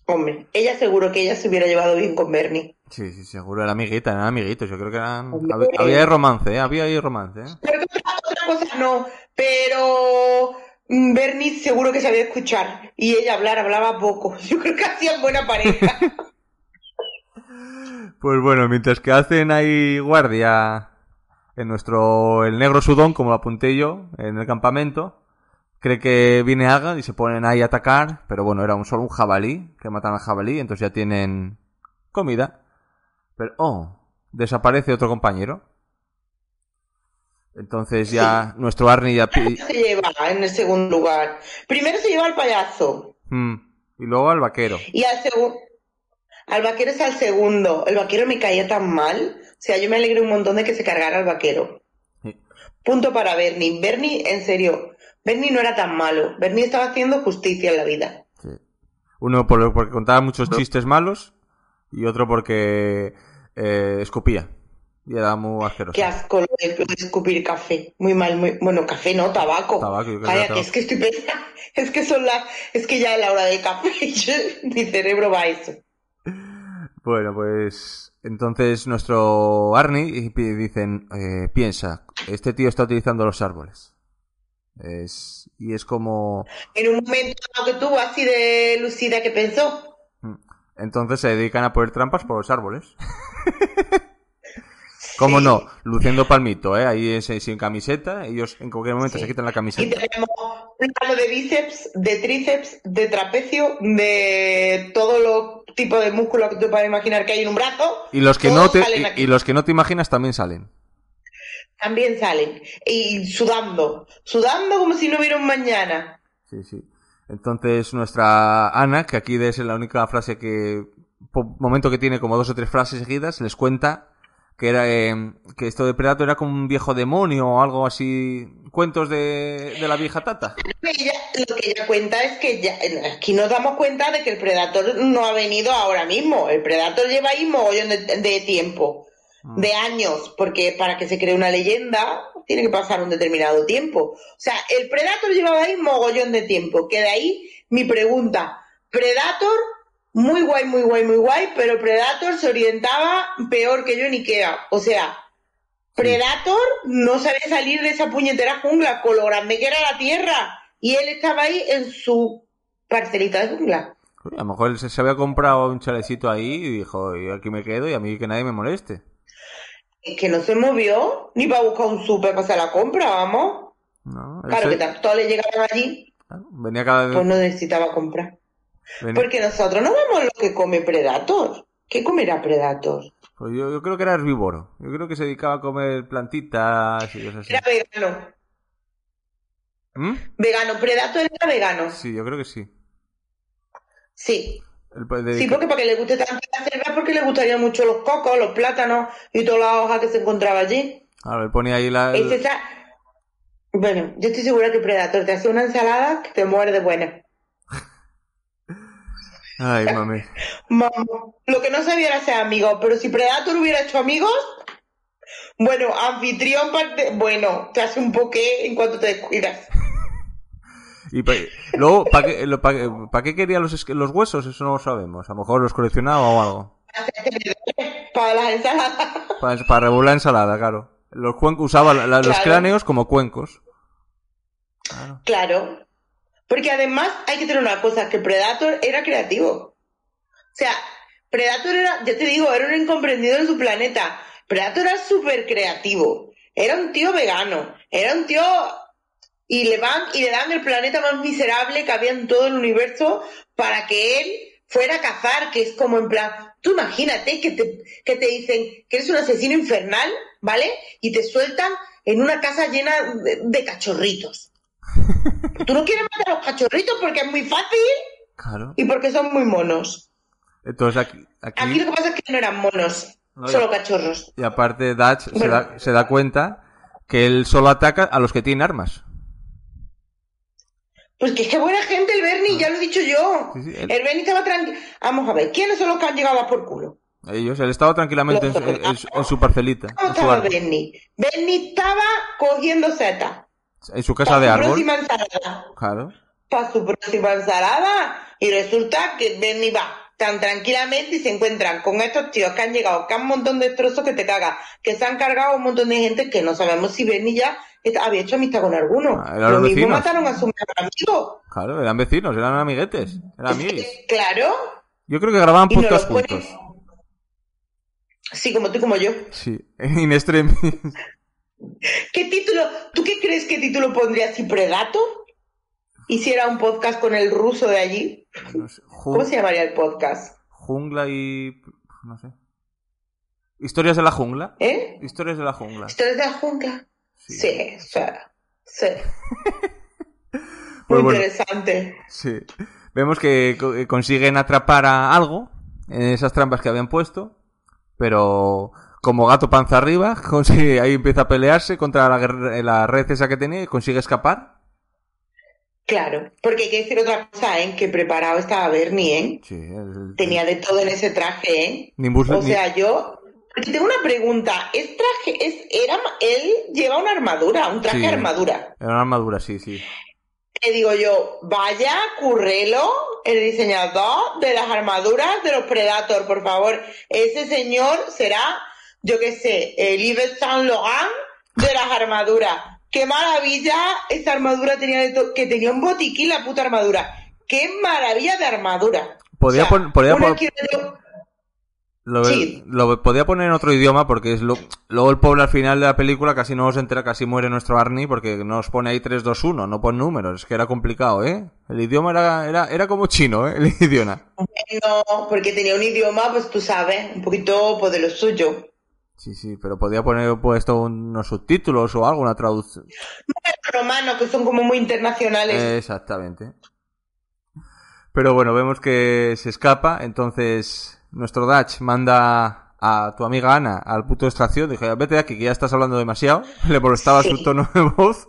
S2: Hombre, ella seguro que ella se hubiera llevado bien con Bernie.
S1: Sí, sí, seguro, era amiguita, eran amiguitos, yo creo que eran...
S2: Hombre.
S1: Había, había ahí romance, ¿eh? Había ahí romance, ¿eh?
S2: Pero cosa no, pero mm, Bernie seguro que sabía escuchar y ella hablar, hablaba poco. Yo creo que hacían buena pareja.
S1: Pues bueno, mientras que hacen ahí guardia en nuestro... el negro sudón, como lo apunté yo, en el campamento, cree que viene Aga y se ponen ahí a atacar, pero bueno, era un solo un jabalí, que matan al jabalí, entonces ya tienen comida. Pero, oh, desaparece otro compañero. Entonces ya nuestro Arnie ya...
S2: se lleva en el segundo lugar. Primero se lleva al payaso
S1: Mm, y luego al vaquero.
S2: y al segundo... Al vaquero es al segundo. El vaquero me caía tan mal. O sea, yo me alegré un montón de que se cargara al vaquero.
S1: Sí.
S2: Punto para Bernie. Bernie, en serio, Bernie no era tan malo. Bernie estaba haciendo justicia en la vida.
S1: Sí. Uno por, porque contaba muchos chistes malos y otro porque eh, escupía. Y era muy asqueroso.
S2: Qué asco lo de, lo de escupir café. Muy mal, muy... Bueno, café no, tabaco.
S1: Tabaco, yo creo que
S2: es que estoy pensando... Es que son las... Es que ya es la hora del café mi cerebro va a eso.
S1: Bueno, pues entonces nuestro Arnie dicen, eh, piensa, este tío está utilizando los árboles. Es, y es como...
S2: En un momento que tuvo así de lucida que pensó.
S1: mm, Entonces se dedican a poner trampas por los árboles. ¿Cómo
S2: Sí.
S1: no? Luciendo palmito, ¿eh? Ahí es, eh, sin camiseta. Ellos en cualquier momento
S2: Sí.
S1: se quitan la
S2: Y
S1: camiseta.
S2: tenemos un plano de bíceps, de tríceps, de trapecio, de todos los tipos de músculos que tú puedes imaginar que hay en un brazo.
S1: Y los que no te, y- y los que no te imaginas también salen.
S2: También salen. Y sudando. Sudando como si no hubiera un mañana.
S1: Sí, sí. Entonces nuestra Ana, que aquí es la única frase que, po- momento que tiene como dos o tres frases seguidas, les cuenta que era eh, que esto de Predator era como un viejo demonio o algo así, cuentos de, de la vieja tata.
S2: Ella- lo que ella cuenta es que ya, aquí nos damos cuenta de que el Predator no ha venido ahora mismo. El Predator lleva ahí mogollón de, de tiempo, de años, porque para que se cree una leyenda tiene que pasar un determinado tiempo. O sea, el Predator llevaba ahí mogollón de tiempo. Que de ahí mi pregunta, Predator, muy guay, muy guay, muy guay, pero Predator se orientaba peor que yo en Ikea. O sea, Predator no sabía salir de esa puñetera jungla con lo grande que era la tierra. Y él estaba ahí en su parcelita de jungla.
S1: A lo mejor él se, había comprado un chalecito ahí y dijo, y aquí me quedo y a mí que nadie me moleste.
S2: Es que no se movió ni para buscar un súper para hacer la compra, vamos.
S1: ¿no?
S2: Claro que todos le llegaban allí,
S1: venía cada vez...
S2: pues no necesitaba comprar.
S1: Venía-
S2: Porque nosotros no vemos lo que come Predator. ¿Qué comerá Predator?
S1: pues yo, yo creo que era herbívoro. Yo creo que se dedicaba a comer plantitas y cosas así.
S2: Era vegano.
S1: ¿Mm?
S2: Vegano, Predator era vegano.
S1: Sí, yo creo que sí.
S2: Sí. Sí, porque para que le guste tanto la selva, porque le gustarían mucho los cocos, los plátanos y todas las hojas que se encontraba allí.
S1: Claro, él ponía ahí la...
S2: Esa... Bueno, yo estoy segura que Predator te hace una ensalada que te muere de buena.
S1: Ay, mami.
S2: Mamá, lo que no sabía era ser amigo, pero si Predator hubiera hecho amigos, bueno, anfitrión parte, bueno, te hace un poqué en cuanto te descuidas.
S1: Y pa- luego, ¿para qué, lo- pa- pa qué quería los, los huesos? Eso no lo sabemos. A lo mejor los coleccionaba o algo.
S2: Para las ensaladas.
S1: Para, para la ensalada, claro. Los cuencos, usaba la- la- los
S2: Claro.
S1: cráneos como cuencos. Claro.
S2: Claro. Porque además hay que tener una cosa, que Predator era creativo. O sea, Predator era, ya te digo, era un incomprendido en su planeta. Predator era súper creativo. Era un tío vegano. Era un tío... Y le van y le dan el planeta más miserable que había en todo el universo para que él fuera a cazar, que es como en plan, tú imagínate que te, que te dicen que eres un asesino infernal, ¿vale? Y te sueltan en una casa llena de, de cachorritos. Tú no quieres matar a los cachorritos porque es muy fácil
S1: Claro.
S2: y porque son muy monos.
S1: Entonces aquí, aquí,
S2: Aquí lo que pasa es que no eran monos,
S1: No,
S2: solo
S1: ya.
S2: cachorros.
S1: y aparte Dutch se, da, se da cuenta que él solo ataca a los que tienen armas.
S2: Pues que es que buena gente el Bernie, ya lo he dicho yo.
S1: Sí, sí, él-
S2: El Bernie estaba tranquilo. Vamos a ver, ¿quiénes son los que han llegado a por culo?
S1: Ellos, él estaba tranquilamente en, su- en su- en su parcelita,
S2: ¿Cómo
S1: su,
S2: estaba
S1: árbol,
S2: Bernie? Bernie estaba cogiendo setas.
S1: En su casa
S2: Para
S1: de
S2: su
S1: árbol.
S2: próxima ensalada.
S1: Claro.
S2: Para su próxima ensalada. Y resulta que Bernie va tan tranquilamente y se encuentran con estos tíos que han llegado, que han un montón de destrozos que te cagas, que se han cargado un montón de gente que no sabemos si Bernie ya había hecho amistad con alguno.
S1: Ah, eran
S2: Lo
S1: los
S2: mismo
S1: vecinos.
S2: mataron a su mejor amigo.
S1: Claro, eran vecinos, eran amiguetes, eran amiguis.
S2: Claro.
S1: Yo creo que grababan
S2: Y no. Sí, como tú y como yo.
S1: Sí, in extremis.
S2: ¿Qué título? ¿Tú qué crees que título pondría si Predator? Hiciera un podcast con el ruso de allí.
S1: No sé, ju-
S2: ¿Cómo se llamaría el podcast?
S1: Jungla y... no sé. Historias de la jungla.
S2: ¿Eh?
S1: Historias de la jungla.
S2: ¿Historias de la jungla?
S1: Sí.
S2: Sí, sí, sí.
S1: Pues
S2: Muy
S1: bueno.
S2: interesante.
S1: Sí. Vemos que eh, consiguen atrapar a algo en esas trampas que habían puesto, pero como gato panza arriba, consigue, ahí empieza a pelearse contra la, la red esa que tenía y consigue escapar.
S2: Claro, porque hay que decir otra cosa, ¿eh? Que preparado estaba Bernie, ¿eh?
S1: Sí, el-
S2: Tenía de todo en ese traje, ¿eh?
S1: Nimbus-
S2: O
S1: ni-
S2: sea, yo... Porque tengo una pregunta. ¿Es traje? Es, era, él lleva una armadura, un traje
S1: Sí.
S2: de armadura.
S1: Era una armadura, sí, sí.
S2: Le digo yo, vaya Currelo, el diseñador de las armaduras de los Predator, por favor. Ese señor será, yo qué sé, el Yves Saint Laurent de las armaduras. Qué maravilla esa armadura tenía de to- que tenía un botiquín la puta armadura. Qué maravilla de armadura.
S1: Podía
S2: O sea,
S1: pon- podía Lo,
S2: Sí.
S1: lo podía poner en otro idioma porque es lo, luego el pobre al final de la película casi no se entera, casi muere nuestro Arnie porque nos pone ahí 3, 2, 1, no pone números, es que era complicado, ¿eh? El idioma era, era, era como chino, ¿eh? El idioma.
S2: No, porque tenía un idioma, pues tú sabes, un poquito pues, de lo suyo.
S1: Sí, sí, pero podía poner puesto unos subtítulos o algo, una traducción.
S2: Romanos, que son como muy internacionales.
S1: Exactamente. Pero bueno, vemos que se escapa, entonces nuestro Dutch manda a tu amiga Ana al puto de extracción. Dije, vete de aquí, que ya estás hablando demasiado. Le molestaba
S2: Sí.
S1: su tono de voz.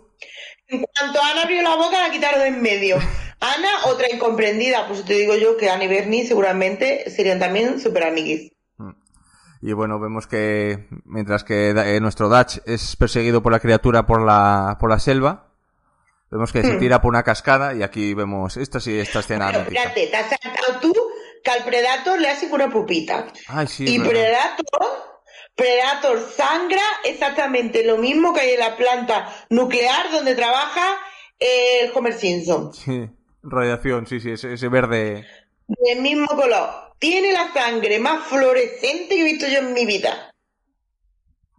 S2: En cuanto Ana abrió la boca, la quitaron de en medio. Ana, otra incomprendida. Pues te digo yo que Ana y Bernie seguramente serían también super amiguis.
S1: Y bueno, vemos que mientras que eh, nuestro Dutch es perseguido por la criatura por la, por la selva, vemos que se
S2: Hmm.
S1: tira por una cascada y aquí vemos esta sí, esta escena
S2: espérate, te has saltado tú que al Predator le hace una pupita.
S1: Ay, sí,
S2: y. Predator, Predator sangra exactamente lo mismo que hay en la planta nuclear donde trabaja el Homer Simpson.
S1: Sí, radiación, sí, sí, ese, ese verde.
S2: Del mismo color. Tiene la sangre más fluorescente que he visto yo en mi vida.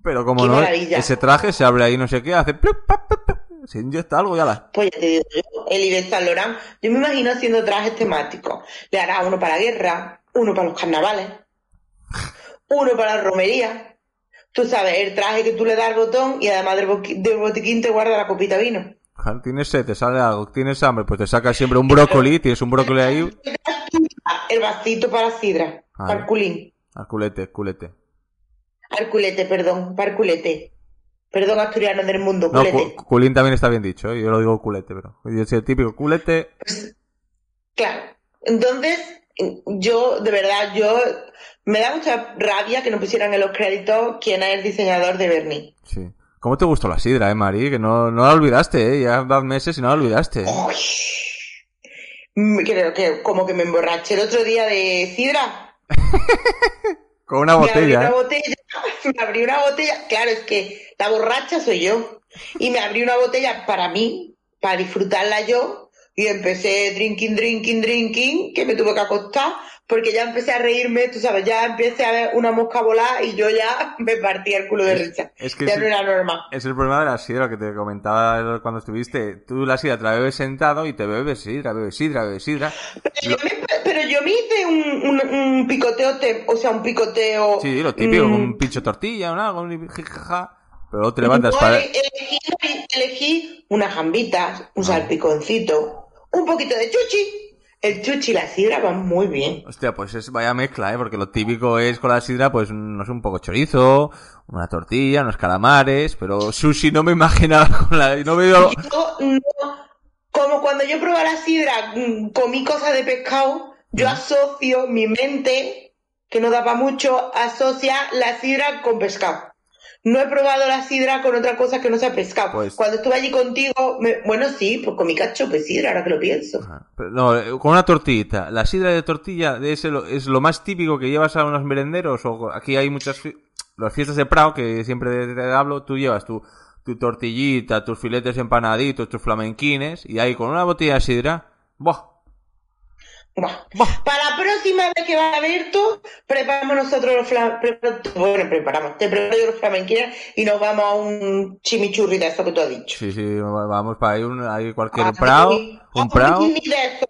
S1: Pero como
S2: Qué
S1: no,
S2: maravilla.
S1: ese traje se abre ahí no sé qué, hace... plup, pap, pap, se inyecta algo y ya la...
S2: Pues ya te digo yo, el Yves Saint Laurent, yo me imagino haciendo trajes temáticos. Le hará uno para la guerra, uno para los carnavales, uno para la romería. Tú sabes, el traje que tú le das al botón y además del, boqui- del botiquín te guarda la copita de vino.
S1: Tienes sed, te sale algo, tienes hambre, pues te sacas siempre un brócoli, tienes un brócoli ahí,
S2: El vasito para sidra,
S1: Ah.
S2: para el culín.
S1: al culete, culete.
S2: Al culete, perdón, para el culete. Perdón, asturiano del mundo,
S1: No,
S2: culete.
S1: cu- culín también está bien dicho, ¿eh? yo lo digo culete, pero yo soy el típico culete,
S2: Claro. Entonces, yo, de verdad, yo me da mucha rabia que no pusieran en los créditos quién es el diseñador de Bernie.
S1: sí. ¿Cómo te gustó la sidra, eh, Mari? Que no, no la olvidaste, eh. Ya dos meses y no la olvidaste.
S2: Uy. Mm, Creo que como que me emborraché el otro día de sidra.
S1: Con una
S2: Me abrí
S1: botella,
S2: una
S1: ¿eh?
S2: botella, me abrí una botella, claro, es que la borracha soy yo. Y me abrí una botella para mí, para disfrutarla yo, y empecé drinking, drinking, drinking, que me tuve que acostar, porque ya empecé a reírme, tú sabes, ya empecé a ver una mosca volar y yo ya me partía el culo de risa.
S1: Es que
S2: ya
S1: sí.
S2: no era normal.
S1: Es el problema de la sidra que te comentaba cuando estuviste. Tú la sidra te la bebes sentado y te bebes sidra, bebes sidra, bebes sidra.
S2: Pero yo me, pero yo me hice un, un, un picoteo, te- o sea, un picoteo.
S1: Sí, lo típico,
S2: mm,
S1: un pincho tortilla, un algo, un jijaja. Pero luego te levantas
S2: No,
S1: para...
S2: ele- elegí, elegí unas jambitas, un salpiconcito, un poquito de chuchi. El chuchi y la sidra van muy bien.
S1: Hostia, pues es vaya mezcla, ¿eh? Porque lo típico es con la sidra, pues, no sé, un poco chorizo, una tortilla, unos calamares, pero sushi no me imaginaba con la... No veo...
S2: Yo no, como cuando yo probé la sidra, mm, comí cosas de pescado, yo asocio mi mente, que no da para mucho, asocia la sidra con pescado. No he probado la sidra con otra cosa que no sea pescado.
S1: Pues-
S2: Cuando estuve allí contigo, me- bueno, sí, pues comí cacho de sidra, ahora que lo pienso.
S1: No, eh, con una tortillita. La sidra de tortilla de ese lo- es lo más típico que llevas a unos merenderos. O aquí hay muchas fi- las fiestas de Prado que siempre te, hablo. Tú llevas tu, tu tortillita, tus filetes empanaditos, tus flamenquines y ahí con una botella de sidra.
S2: Para la próxima vez que va a haber tú, preparamos nosotros los. Bueno, preparamos, te preparo yo los flamenquines y nos vamos a un chimichurri de eso que tú has dicho.
S1: Sí, sí, va- vamos para ahí, un, ahí cualquier
S2: Ah,
S1: Prado,
S2: sí.
S1: un
S2: Ah,
S1: Prado.
S2: ni de eso.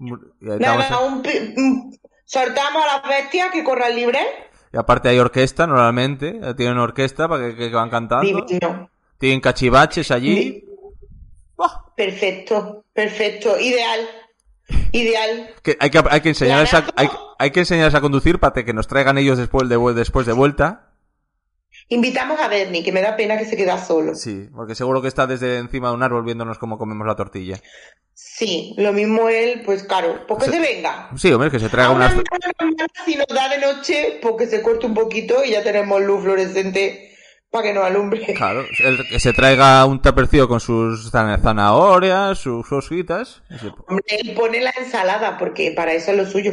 S1: Y, ahí
S2: Nada,
S1: estamos-
S2: un, un- soltamos a las bestias que corran libres.
S1: y aparte hay orquesta normalmente. Tienen orquesta para que, que van cantando.
S2: Divino.
S1: Tienen cachivaches allí.
S2: Perfecto, perfecto, ideal. Ideal.
S1: Que hay que, hay que enseñarles a, hay, hay que enseñarles a conducir para que nos traigan ellos después de, después de vuelta.
S2: Invitamos a Bernie, que me da pena que se queda solo.
S1: Sí, porque seguro que está desde encima de un árbol viéndonos cómo comemos la tortilla.
S2: Sí, lo mismo él, pues claro, porque
S1: Sí.
S2: se venga.
S1: Sí, hombre, que se traiga unas...
S2: si nos da de noche, porque se corte un poquito y ya tenemos luz fluorescente para que nos alumbre.
S1: Claro, el- que se traiga un tapercillo con sus zana- zanahorias, sus hojitas. Se-
S2: Hombre, él pone la ensalada, porque para eso es lo suyo.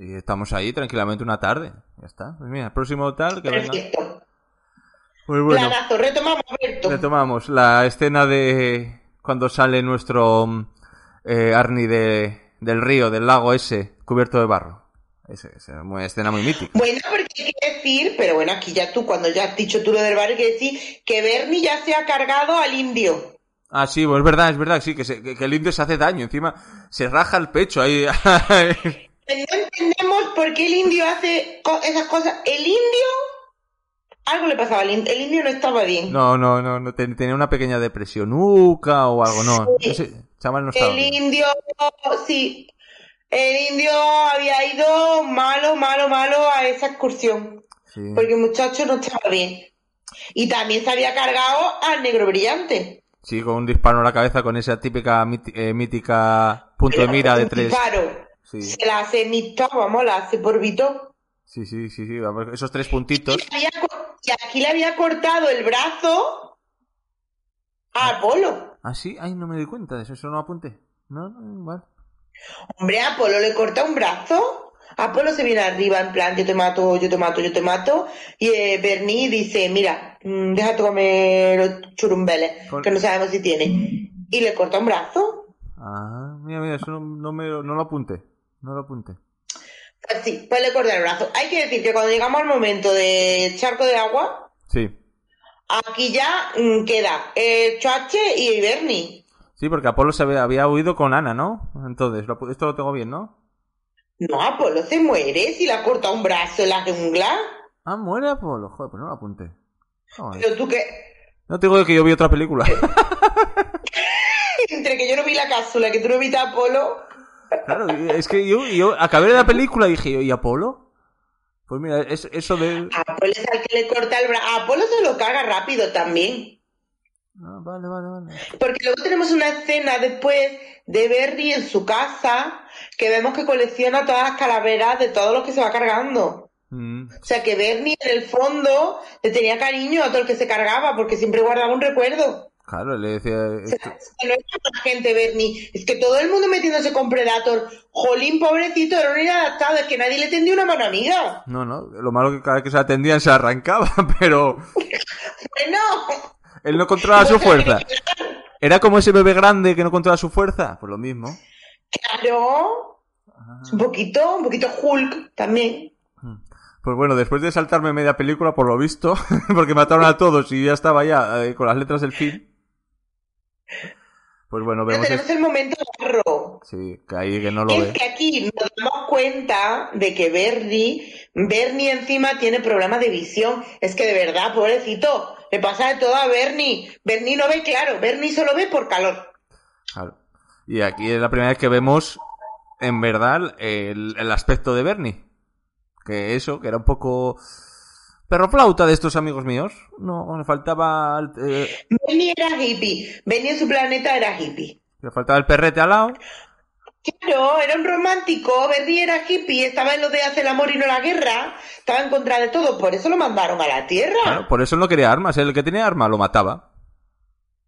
S1: y estamos ahí tranquilamente una tarde. Ya está. Pues mira, próximo tal que venga.
S2: Perfecto.
S1: Muy bueno.
S2: Planazo, retomamos, Berto.
S1: Retomamos la escena de cuando sale nuestro eh, Arnie de, del río, del lago ese, cubierto de barro. Esa es una escena muy mítica.
S2: Bueno, porque hay que decir, pero bueno, aquí ya tú, cuando ya has dicho tú lo del barrio, hay que decir que Bernie ya se ha cargado al indio.
S1: Ah, sí, pues es verdad, es verdad, sí, que, se- que- que el indio se hace daño, encima se raja el pecho ahí.
S2: No entendemos por qué el indio hace esas cosas. El indio, algo le pasaba al indio. El indio no estaba bien.
S1: no, no, no, no, ten- tenía una pequeña depresión nuca o algo, no.
S2: Sí.
S1: Ese chaval no estaba
S2: El
S1: bien.
S2: indio, sí. El indio había ido malo, malo, malo a esa excursión.
S1: Sí.
S2: Porque el muchacho no estaba bien. Y también se había cargado al negro brillante.
S1: Sí, con un disparo en la cabeza con esa típica eh, mítica punto de mira de tres.
S2: disparo.
S1: Sí,
S2: Se la hace mixta, vamos, la hace por Vito.
S1: sí, sí, sí, sí, vamos, esos tres puntitos.
S2: Y, había co- y aquí le había cortado el brazo a Apolo.
S1: Ah, sí, ay, no me doy cuenta de eso, eso no apunté. No, no, igual.
S2: Hombre, a Apolo le corta un brazo. Apolo se viene arriba en plan, yo te mato, yo te mato, yo te mato. Y eh, Bernie dice, mira, mm, déjate comer los churumbeles,
S1: Con-
S2: que no sabemos si tiene. Y le corta un brazo.
S1: Ah, mira, mira, eso no, no me, no lo apunté. No lo apunté.
S2: Pues sí, pues le corta el brazo. Hay que decir que cuando llegamos al momento de charco de agua,
S1: Sí.
S2: aquí ya mm, queda eh, Choache y Bernie.
S1: Sí, porque Apolo se había, había huido con Ana, ¿no? Entonces, lo esto lo tengo bien, ¿no?
S2: No, Apolo se muere si le ha cortado un brazo en la jungla.
S1: Ah, muere Apolo. Joder, pues no lo apunté. Joder.
S2: Pero tú que,
S1: No te digo que yo vi otra película.
S2: entre que yo no vi la cápsula, que tú no viste a Apolo,
S1: claro, es que yo, yo acabé de la película y dije, ¿y Apolo? Pues mira, es, eso de...
S2: Apolo es al que le corta el brazo. Apolo se lo caga rápido también.
S1: Ah, vale, vale, vale.
S2: Porque luego tenemos una escena después de Berry en su casa, que vemos que colecciona todas las calaveras de todo lo que se va cargando.
S1: Mm.
S2: O sea que Bernie en el fondo le tenía cariño a todo el que se cargaba porque siempre guardaba un recuerdo.
S1: Claro, le decía... Esto-
S2: es que no es mala gente Bernie, es que todo el mundo metiéndose con Predator. Jolín, pobrecito, era un inadaptado, es que nadie le tendió una mano amiga.
S1: No, no, lo malo que cada vez que se atendían se arrancaba, pero
S2: Bueno,
S1: él no controla su fuerza. ¿Era como ese bebé grande que no controla su fuerza? Pues lo mismo.
S2: claro, un poquito, un poquito Hulk también.
S1: Pues bueno, después de saltarme media película, por lo visto, porque mataron a todos y ya estaba ya eh, con las letras del film. Pues bueno,
S2: Pero
S1: vemos...
S2: tenemos
S1: es-
S2: el momento barro.
S1: Sí, que ahí que no lo
S2: Es
S1: ve.
S2: que aquí nos damos cuenta de que Bernie, Bernie encima tiene problemas de visión. Es que de verdad, pobrecito, le pasa de todo a Bernie. Bernie no ve claro, Bernie solo ve por calor.
S1: Claro. Y aquí es la primera vez que vemos, en verdad, el, el aspecto de Bernie. Que eso, que era un poco... Perro flauta de estos amigos míos. No, le faltaba... eh,
S2: Bernie era hippie, Bernie en su planeta era hippie.
S1: le faltaba el perrete al lado.
S2: Claro, era un romántico, Bernie era hippie, estaba en lo de hacer el amor y no la guerra, estaba en contra de todo, por eso lo mandaron a la Tierra.
S1: Claro, por eso él no quería armas. El que tenía arma lo mataba.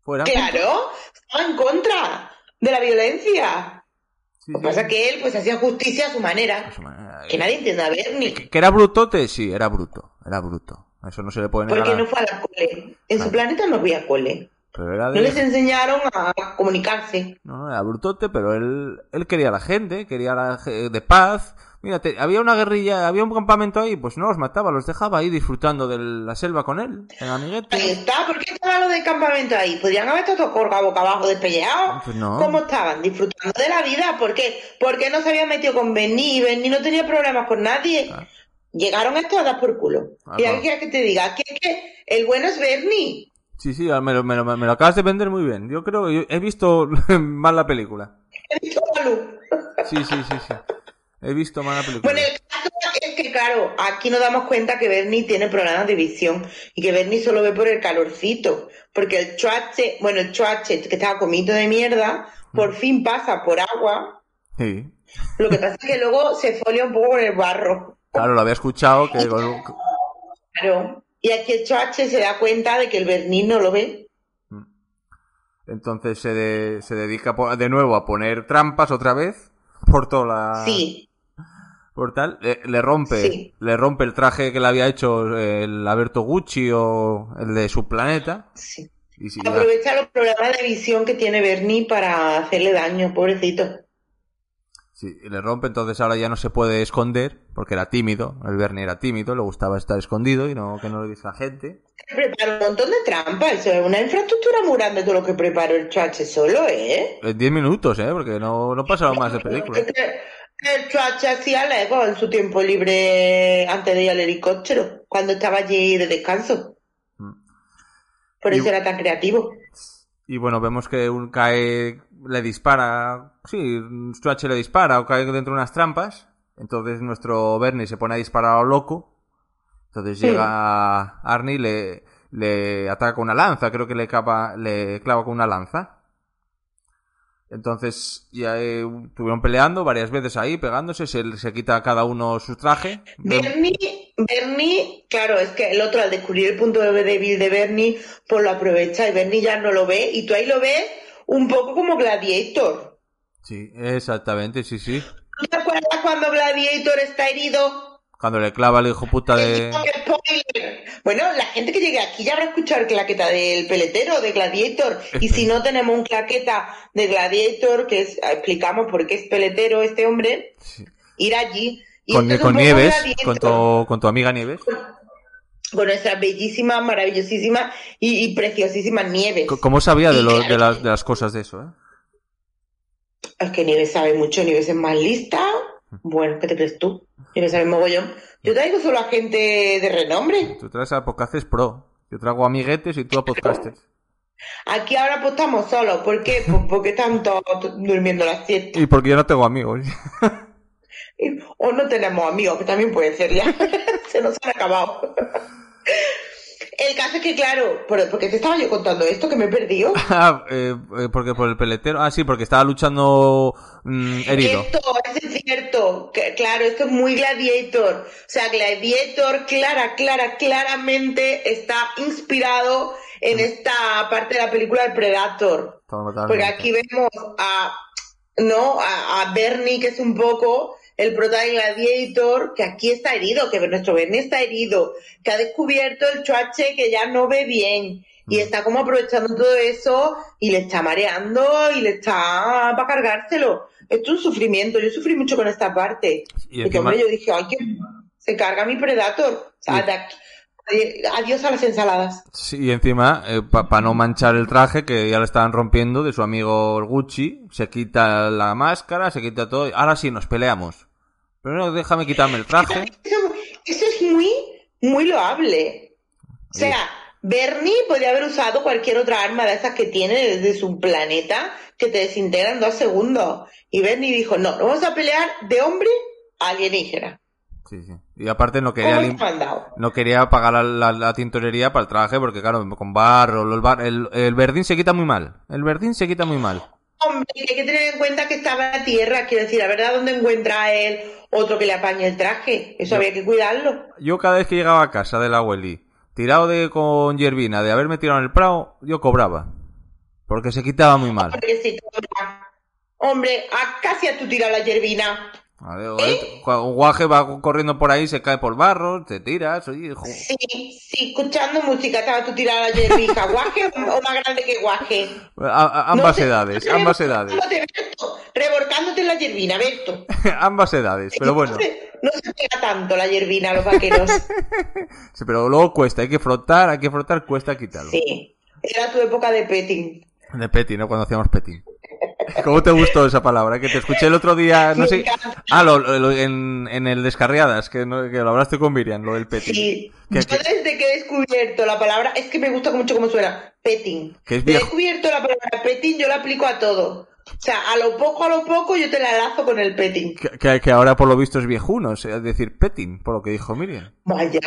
S1: Fuera.
S2: Claro, estaba en contra de la violencia.
S1: Sí,
S2: Lo
S1: sí.
S2: que pasa es que él pues hacía justicia a su manera.
S1: Su manera-
S2: Que nadie entienda a Bernie.
S1: ¿Que era brutote? Sí, era bruto. Era bruto. Eso no se le puede negar.
S2: Porque
S1: a-
S2: no fue a la cole. En su planeta no había cole.
S1: Pero era
S2: No les enseñaron a comunicarse.
S1: No, no, era brutote, pero él, él quería a la gente, quería a la de paz. Mírate, había una guerrilla, había un campamento ahí, pues no los mataba, los dejaba ahí disfrutando de la selva con él, en
S2: Ahí
S1: amiguete.
S2: está, ¿por qué estaban los del campamento ahí? Podrían haber estado colgados boca abajo despelleados.
S1: Pues no.
S2: ¿Cómo estaban? Disfrutando de la vida. ¿Por qué? Porque no se habían metido con Benny y Benny no tenía problemas con nadie.
S1: Claro.
S2: Llegaron estos a dar por culo.
S1: Ah,
S2: y
S1: claro.
S2: aquí que te diga que, que el bueno es Bernie.
S1: Sí, sí, me lo, me, lo, me lo acabas de vender muy bien. Yo creo, yo he visto mal la película.
S2: He visto luz.
S1: Sí, sí, sí, sí. He visto mal la película.
S2: Bueno, el caso es que, claro, aquí nos damos cuenta que Bernie tiene problemas de visión y que Bernie solo ve por el calorcito. Porque el chuache, bueno, el chuache que estaba comito de mierda, por fin pasa por agua.
S1: Sí.
S2: Lo que pasa es que luego se folia un poco con el barro.
S1: Claro, lo había escuchado que...
S2: Claro. Y aquí el chuache se da cuenta de que el Bernie no lo ve.
S1: Entonces se, de- se dedica de nuevo a poner trampas otra vez por toda la...
S2: Sí,
S1: por tal, le, le rompe,
S2: Sí.
S1: le rompe el traje que le había hecho el Alberto Gucci o el de su planeta.
S2: sí.
S1: Y si-
S2: Aprovecha los problemas de visión que tiene Bernie para hacerle daño, pobrecito.
S1: Sí, le rompe, entonces ahora ya no se puede esconder, porque era tímido, el Bernie era tímido, le gustaba estar escondido y no que no lo viese la gente.
S2: Prepara un montón de trampas. Eso es una infraestructura muy grande todo lo que preparó el chuache solo, ¿eh?
S1: En 10 minutos, ¿eh? Porque no, no pasaron más de película.
S2: Es que El chuache hacía Lego en su tiempo libre antes de ir al helicóptero, cuando estaba allí de descanso.
S1: Mm.
S2: Por
S1: Y-
S2: eso era tan creativo.
S1: Y bueno, vemos que un cae, le dispara, sí, Stuache le dispara o cae dentro de unas trampas. Entonces nuestro Bernie se pone a disparar a lo loco. Entonces
S2: Sí.
S1: llega Arnie y le, le ataca con una lanza, creo que le clava, le clava con una lanza. Entonces ya eh, estuvieron peleando varias veces ahí, pegándose, se, se quita cada uno su traje.
S2: Bernie, Bernie, claro, es que el otro al descubrir el punto débil de Bernie, pues lo aprovecha y Bernie ya no lo ve y tú ahí lo ves un poco como Gladiator.
S1: Sí, exactamente, sí, sí.
S2: ¿Tú te acuerdas cuando Gladiator está herido?
S1: Cuando le clava el hijo puta de...
S2: Bueno, la gente que llegue aquí ya habrá escuchado el claqueta del peletero de Gladiator. Y si no tenemos un claqueta de Gladiator, que es, explicamos por qué es peletero este hombre,
S1: Sí.
S2: ir allí. Y
S1: Con, con Nieves, con tu, con tu amiga Nieves.
S2: con nuestras bellísimas, maravillosísimas y, y preciosísimas nieves.
S1: ¿Cómo sabía de, lo- de, las, de las cosas de eso, eh?
S2: Es que Nieves sabe mucho, Nieves es más lista. Bueno, ¿qué te crees tú? Nieves sabe mogollón. Yo traigo solo a gente de renombre.
S1: Tú traes a Podcasts Pro. Yo traigo amiguetes y tú a Podcasters.
S2: Aquí ahora estamos solos. ¿Por qué? Porque están todos durmiendo la siesta.
S1: Y porque yo no tengo amigos.
S2: O no tenemos amigos, que también puede ser ya. Se nos han acabado. El caso es que, claro, ¿por, ¿por qué te estaba yo contando esto que me he perdido?
S1: Ah, eh, eh, porque por el peletero. Ah, sí, porque estaba luchando mm, herido.
S2: Esto es cierto, que, claro, esto es muy Gladiator. O sea, Gladiator, clara, clara, claramente está inspirado en
S1: Mm.
S2: esta parte de la película del Predator. Porque aquí vemos a, ¿no? A, a Bernie, que es un poco el prota Gladiator, que aquí está herido, que nuestro Bernie está herido, que ha descubierto el chuache que ya no ve bien. Y
S1: Mm.
S2: está como aprovechando todo eso y le está mareando y le está para cargárselo. Esto es un sufrimiento. Yo sufrí mucho con esta parte.
S1: Y
S2: Porque,
S1: encima-
S2: hombre, yo dije, ay, que se carga mi Predator. Adiós a las ensaladas.
S1: Sí, y encima, para no manchar el traje que ya le estaban rompiendo de su amigo Gucci, se quita la máscara, se quita todo. y Ahora sí, nos peleamos. Pero no, déjame quitarme el traje.
S2: Eso, eso es muy, muy loable. O sea, Bernie podría haber usado cualquier otra arma de esas que tiene desde su planeta que te desintegra en dos segundos. Y Bernie dijo, no, vamos a pelear de hombre a alienígena.
S1: Sí, sí. Y aparte no quería,
S2: ¿Cómo
S1: lim- no quería pagar la, la- la tintorería para el traje porque, claro, con barro, el, bar- el, el verdín se quita muy mal. El verdín se quita muy mal.
S2: Hombre, que hay que tener en cuenta que estaba en la tierra, quiero decir, la verdad, ¿dónde encuentra él otro que le apañe el traje? Eso había que cuidarlo.
S1: Yo cada vez que llegaba a casa del abueli, tirado de con Yervina, de haberme tirado en el prado, yo cobraba. Porque se quitaba muy mal.
S2: Sí, Hombre, a casi a tu tira la yerbina.
S1: Ver, cuando un guaje va corriendo por ahí, se cae por barro, te tiras, oye, jo-
S2: Sí, sí, escuchando música, estaba tú tirada la yerbija. ¿Guaje o más grande que guaje?
S1: A- a- ambas
S2: No
S1: edades,
S2: sé,
S1: ambas edades,
S2: Revolcándote en la yerbina, Berto.
S1: ambas edades, pero bueno,
S2: No se, no se pega tanto la yerbina a los vaqueros.
S1: sí, pero luego cuesta, hay que frotar, hay que frotar, cuesta quitarlo.
S2: Sí, era tu época de petting.
S1: De petting, ¿no? Cuando hacíamos petting. ¿Cómo te gustó esa palabra? Que te escuché el otro día, no sé. Ah, lo, lo- en, en el Descarriadas, que, no- que lo hablaste con Miriam, lo del petting.
S2: Sí,
S1: Que-
S2: yo desde que he descubierto la palabra, es que me gusta mucho cómo suena, petting.
S1: Que es
S2: He descubierto la palabra petting, yo la aplico a todo. O sea, a lo poco, a lo poco, yo te la lazo con el petting.
S1: Que, que- que ahora por lo visto es viejuno, es decir, petting, por lo que dijo Miriam.
S2: Vaya,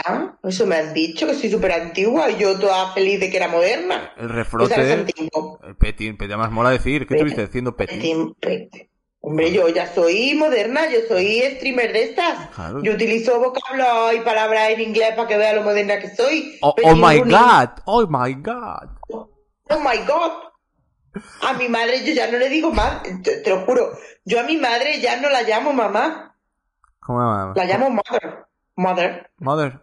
S2: eso me han dicho, que soy súper antigua y yo toda feliz de que era moderna.
S1: El refrote. El petting, petting, más mola decir, ¿qué estuviste diciendo petting?
S2: Petting, petting. Hombre, yo ya soy moderna, yo soy streamer de estas.
S1: Claro.
S2: Yo utilizo vocablo y palabras en inglés para que vea lo moderna que soy.
S1: Oh, oh my god, oh my god.
S2: Oh my god. A mi madre yo ya no le digo más, te, te lo juro. Yo a mi madre ya no la llamo mamá,
S1: ¿Cómo llama?
S2: la llamo mother. Mother.
S1: Mother.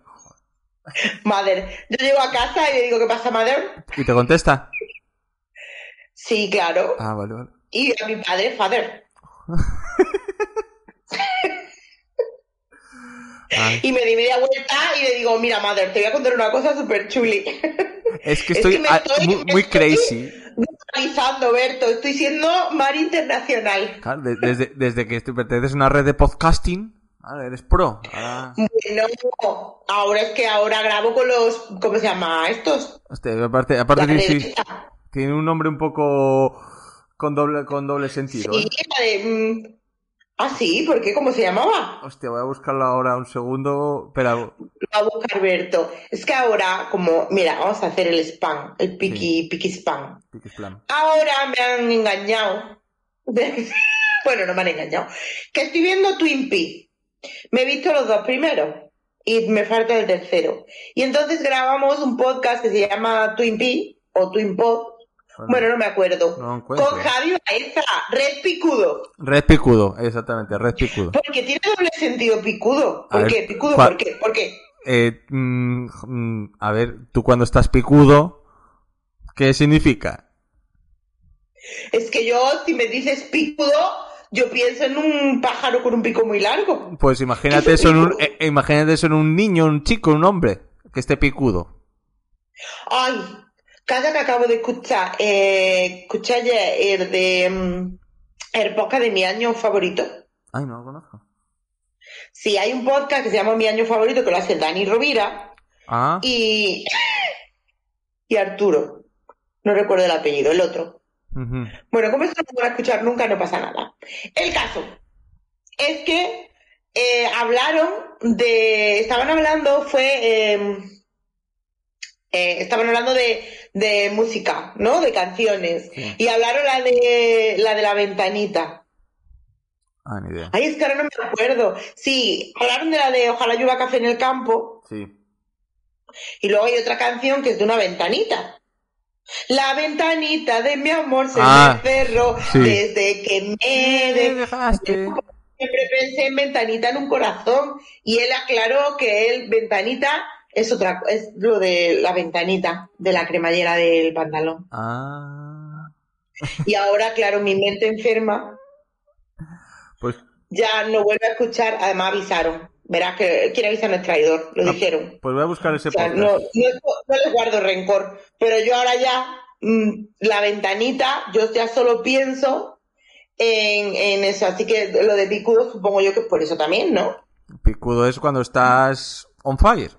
S2: Mother. Yo llego a casa y le digo, ¿qué pasa, mother?
S1: ¿Y te contesta?
S2: Sí, claro.
S1: Ah, vale, vale.
S2: Y a mi padre, father.
S1: Ay,
S2: Y me di media vuelta y le digo, mira, mother, te voy a contar una cosa súper chuli.
S1: es que
S2: Es
S1: estoy
S2: que
S1: muy, muy
S2: estoy-
S1: crazy.
S2: Normalizando, Berto, estoy siendo mar internacional.
S1: Claro, de- desde, desde que perteneces a una red de podcasting, ahora eres pro. Ahora...
S2: Bueno, ahora es que ahora grabo con los, ¿cómo se llama? Estos.
S1: Hostia, aparte, aparte tiene, sí,
S2: derecha.
S1: tiene un nombre un poco con doble, con doble sentido.
S2: Sí,
S1: ¿eh?
S2: la de... Ah, sí, ¿por qué? ¿Cómo se llamaba?
S1: Hostia, voy a buscarlo ahora un segundo. Espera,
S2: Lo va a buscar Berto. Es que ahora, como, mira, vamos a hacer el spam, el piqui, piqui spam.
S1: Piquis plan.
S2: Ahora me han engañado. bueno, no me han engañado. Que estoy viendo Twin Peaks. Me he visto los dos primeros. Y me falta el tercero. Y entonces grabamos un podcast que se llama Twin Peaks o Twin Pod. Bueno, no me acuerdo.
S1: no.
S2: Con Javi Baeza, Red Picudo.
S1: Red picudo, exactamente, red picudo.
S2: Porque tiene doble sentido picudo.
S1: A
S2: ¿Por
S1: ver,
S2: qué? Picudo,
S1: ¿cuál-
S2: ¿por qué? ¿Por qué?
S1: Eh, mm, mm, a ver, tú cuando estás picudo, ¿qué significa?
S2: Es que yo, si me dices picudo, yo pienso en un pájaro con un pico muy largo.
S1: Pues imagínate eso en un, eh, imagínate eso en un niño, un chico, un hombre, que esté picudo.
S2: Ay, cada que acabo de escuchar, eh, escuché ayer el de mm, el podcast de mi año favorito.
S1: Ay, no lo conozco.
S2: Sí, hay un podcast que se llama Mi año favorito que lo hace Dani Rovira
S1: Ah,
S2: y y Arturo. No recuerdo el apellido, el otro. Bueno, como esto no lo a escuchar nunca, no pasa nada. El caso es que eh, hablaron de, estaban hablando, fue eh, eh, estaban hablando de, de música, ¿no? De canciones. Y hablaron la de la de la ventanita.
S1: Ah, ni idea.
S2: Ay, es que ahora no me acuerdo. Sí, hablaron de la de Ojalá llueva café en el campo.
S1: Sí.
S2: Y luego hay otra canción que es de una ventanita. La ventanita de mi amor se
S1: Ah,
S2: me cerró
S1: sí.
S2: desde que me
S1: Me
S2: dejaste. Siempre pensé en ventanita en un corazón y él aclaró que él ventanita es otra es lo de la ventanita de la cremallera del pantalón.
S1: Ah.
S2: Y ahora, claro, mi mente enferma
S1: Pues
S2: ya no vuelve a escuchar, además avisaron. Verás que quien avisa no es traidor, lo
S1: Ah,
S2: dijeron.
S1: Pues voy a buscar ese
S2: O sea,
S1: podcast.
S2: no, no, no les guardo rencor, pero yo ahora ya, mm, la ventanita, yo ya solo pienso en, en eso, así que lo de picudo supongo yo que es por eso también, ¿no?
S1: Picudo es cuando estás on fire.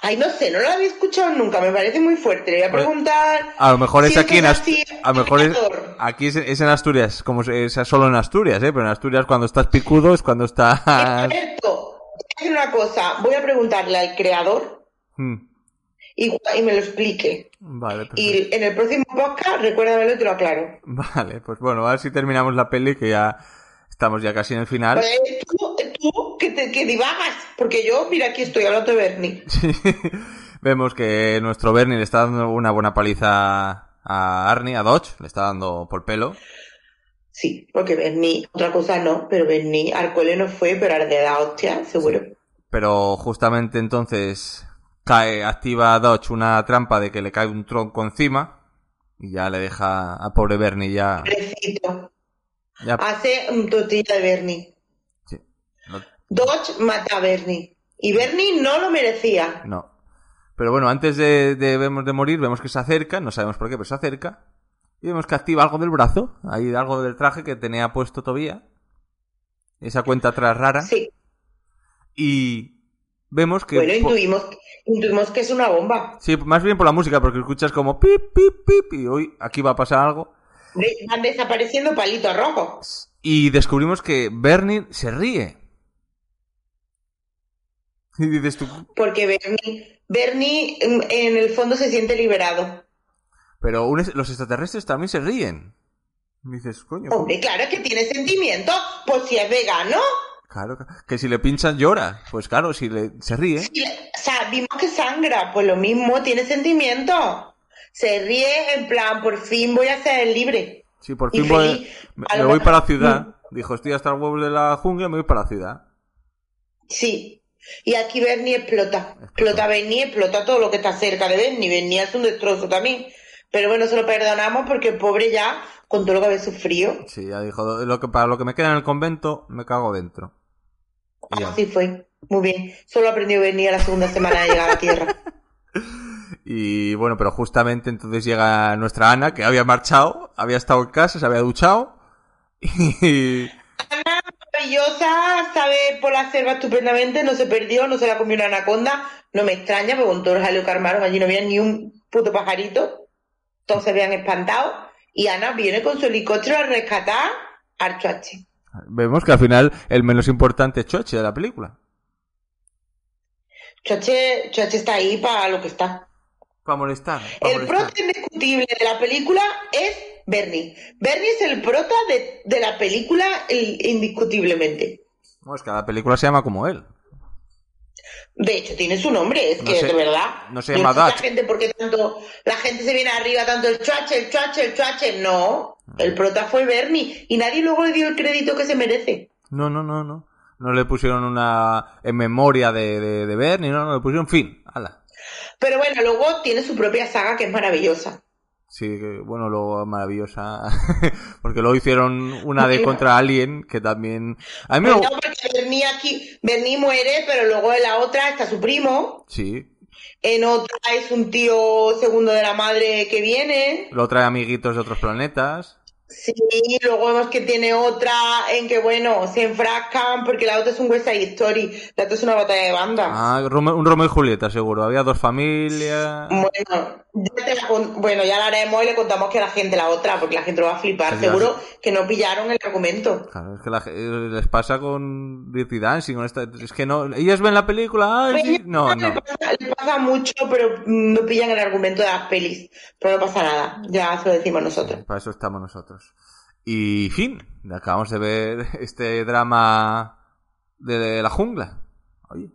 S2: Ay, no sé, no lo había escuchado nunca, me parece muy fuerte. Le voy a
S1: Pues,
S2: preguntar.
S1: A lo mejor es aquí en Asturias. A lo mejor es, aquí es, es en Asturias, como es solo en Asturias, ¿eh? Pero en Asturias cuando estás picudo es cuando estás...
S2: Alberto, voy a hacer una cosa, voy a preguntarle al creador
S1: Hmm,
S2: y, y me lo explique.
S1: Vale, perfecto.
S2: Y en el próximo podcast, recuérdamelo y te lo aclaro.
S1: Vale, pues bueno, a ver si terminamos la peli que ya estamos ya casi en el final.
S2: Pues, tú que, te, que divagas, porque yo, mira, aquí estoy hablando de Bernie.
S1: Sí. Vemos que nuestro Bernie le está dando una buena paliza a Arnie, a Dodge, le está dando por pelo.
S2: Sí, porque Bernie, otra cosa no, pero Bernie, Arcole no fue, pero de la hostia, seguro.
S1: Pero justamente entonces cae, activa a Dodge una trampa de que le cae un tronco encima y ya le deja a pobre Bernie ya
S2: Hace un tortilla de Bernie. Dodge mata a Bernie. Y Bernie no lo merecía.
S1: no. Pero bueno, antes de, de, de morir, vemos que se acerca, no sabemos por qué, pero se acerca. Y vemos que activa algo del brazo, ahí algo del traje que tenía puesto todavía. Esa cuenta atrás rara.
S2: Sí.
S1: Y vemos que...
S2: Bueno, intuimos, intuimos que es una bomba.
S1: Sí, más bien por la música, porque escuchas como pip, pip, pip, y hoy aquí va a pasar algo.
S2: Van desapareciendo palitos rojos.
S1: Y descubrimos que Bernie se ríe. Y dices tú,
S2: Porque Bernie, Bernie mm, en el fondo se siente liberado.
S1: pero un los extraterrestres también se ríen. Y dices, coño, ¿cómo?
S2: Hombre, claro, que tiene sentimiento. Pues si es vegano.
S1: claro, que si le pinchan llora. Pues claro, si le, se ríe.
S2: si le- o sea, vimos que sangra. Pues lo mismo, tiene sentimiento. Se ríe en plan, por fin voy a ser libre.
S1: Sí, por fin voy, me, me voy para la ciudad. Dijo, estoy hasta los huevos de la jungla, me voy para la ciudad.
S2: Sí. Y aquí Bernie explota. Explota Bernie, explota todo lo que está cerca de Bernie. Bernie es un destrozo también. Pero bueno, se lo perdonamos porque el pobre ya, con todo lo que había sufrido,
S1: Sí, ya dijo, lo que, para lo que me queda en el convento, me cago dentro. Y ya.
S2: así fue. Muy bien. Solo aprendió Bernie a la segunda semana de llegar a la Tierra.
S1: Y bueno, pero justamente entonces llega nuestra Ana, que había marchado, había estado en casa, se había duchado. Y
S2: maravillosa, sabe por la selva estupendamente, no se perdió, no se la comió una anaconda. No me extraña, porque con todos los jaleo que armaron allí no había ni un puto pajarito. Todos se habían espantado. Y Ana viene con su helicóptero a rescatar al Chuache.
S1: vemos que al final el menos importante es Choche de la película.
S2: Chuache, Chuache está ahí para lo que está.
S1: Para molestar.
S2: El
S1: molestar.
S2: indiscutible de la película es Bernie. Bernie es el prota de, de la película el- indiscutiblemente.
S1: No, es que la película se llama como él.
S2: De hecho, tiene su nombre, es
S1: No
S2: que
S1: se-
S2: de verdad.
S1: no se llama
S2: sé la gente porque tanto la gente se viene arriba tanto el chuache, el chuache, el chuache. No, el prota fue Bernie y nadie luego le dio el crédito que se merece.
S1: No, no, no, no. No le pusieron una en memoria de, de, de Bernie, no, no, le pusieron fin. Ala.
S2: Pero bueno, luego tiene su propia saga que es maravillosa.
S1: Sí, bueno, luego maravillosa. Porque luego hicieron una de contra Alien, que también... A mí me...
S2: No, porque Bernie aquí, Bernie muere, pero luego en la otra está su primo.
S1: Sí.
S2: En otra es un tío segundo de la madre que viene.
S1: Luego trae amiguitos de otros planetas.
S2: Sí, luego vemos que tiene otra en que, bueno, se enfrascan porque la otra es un West Side Story, la otra es una batalla de banda.
S1: Ah, un Romeo y Julieta, seguro. Había dos familias.
S2: Bueno, ya te la bueno, ya la haremos y le contamos que a la gente la otra, porque la gente lo va a flipar.
S1: Sí,
S2: Seguro que no pillaron el argumento.
S1: Claro, es que la les pasa con Dirty Dancing, con esta... Es que no... Ellas ven la película... Ay, sí. No,
S2: Le
S1: no.
S2: pasa, le pasa mucho, pero no pillan el argumento de las pelis. Pero no pasa nada, ya se lo decimos nosotros.
S1: Para eso estamos nosotros. Y fin, acabamos de ver este drama de la jungla. Oye,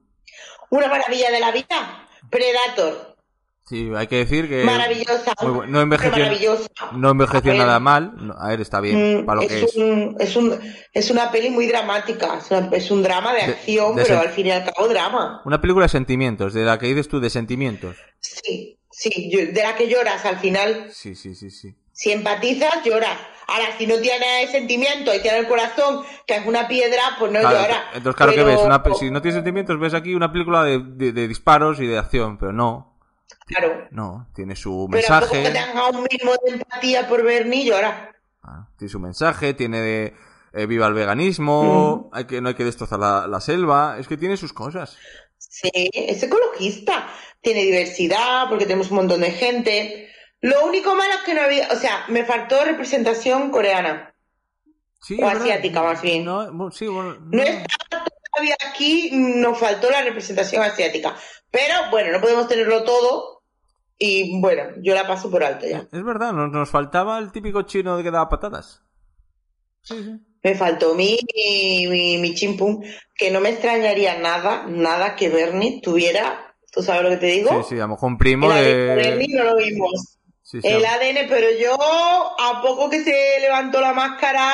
S2: Una maravilla de la vida. Predator.
S1: sí, hay que decir que
S2: Maravillosa.
S1: muy no envejeció,
S2: Maravillosa.
S1: no envejeció nada mal. No, a ver, está bien
S2: Mm,
S1: para lo que es.
S2: un, es, un, es una peli muy dramática. Es, una- es un drama de
S1: De-
S2: acción,
S1: de
S2: pero al fin y al cabo drama.
S1: Una película de sentimientos, de la que dices tú de sentimientos.
S2: Sí, sí, de la que lloras al final.
S1: Sí, sí, sí, sí.
S2: Si empatizas, lloras. Ahora, si no tienes sentimiento y tienes el corazón, que es una piedra, pues no
S1: Claro,
S2: lloras.
S1: entonces, claro
S2: Pero-
S1: que ves, una si no tienes sentimientos, ves aquí una película de, de- de disparos y de acción, pero no,
S2: Claro.
S1: no, tiene su
S2: Pero
S1: mensaje,
S2: tengas un mínimo de empatía por Bernie, lloras.
S1: ah, tiene su mensaje, tiene de eh, viva el veganismo, hay que, no hay que destrozar la, la selva, es que tiene sus cosas.
S2: Sí, es ecologista. Tiene diversidad, porque tenemos un montón de gente. Lo único malo es que no había, o sea, me faltó representación coreana.
S1: Sí,
S2: O asiática, más bien.
S1: No, bueno, sí, bueno,
S2: No
S1: no.
S2: está todavía aquí, nos faltó la representación asiática. Pero bueno, no podemos tenerlo todo. Y bueno, yo la paso por alto ya.
S1: Es verdad, nos, nos faltaba el típico chino que daba patadas. Sí, sí.
S2: Me faltó mi, mi, mi chimpum, que no me extrañaría nada, nada que Bernie tuviera, ¿tú sabes lo que te digo?
S1: Sí, sí, a lo mejor un primo
S2: de... Bernie no lo vimos.
S1: Sí, sí,
S2: El ADN, pero yo a poco que se levantó la máscara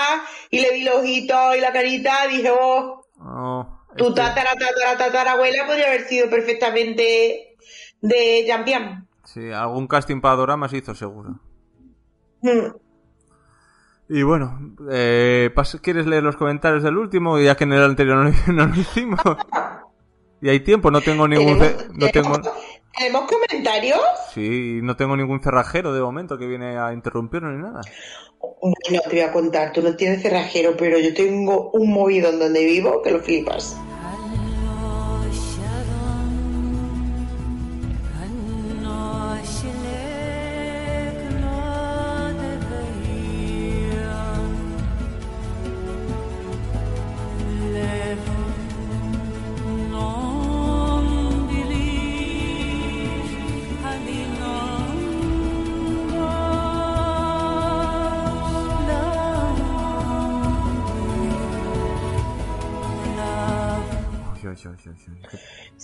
S2: y le vi los ojitos y la carita, dije, oh,
S1: oh,
S2: tu
S1: este-
S2: tatara, tatara, tatarabuela podría haber sido perfectamente de Jampian.
S1: Sí, algún casting para Dorama se hizo seguro.
S2: Mm.
S1: Y bueno, eh, ¿quieres leer los comentarios del último? Ya que en el anterior no, lo- no lo hicimos. Y hay tiempo, no tengo ningún... ce-
S2: ¿Tenemos,
S1: No tengo...
S2: tenemos- ¿tenemos comentarios?
S1: Sí, no tengo ningún cerrajero de momento que viene a interrumpirnos ni nada.
S2: Bueno, te voy a contar, tú no tienes cerrajero, pero yo tengo un movidón donde vivo que lo flipas.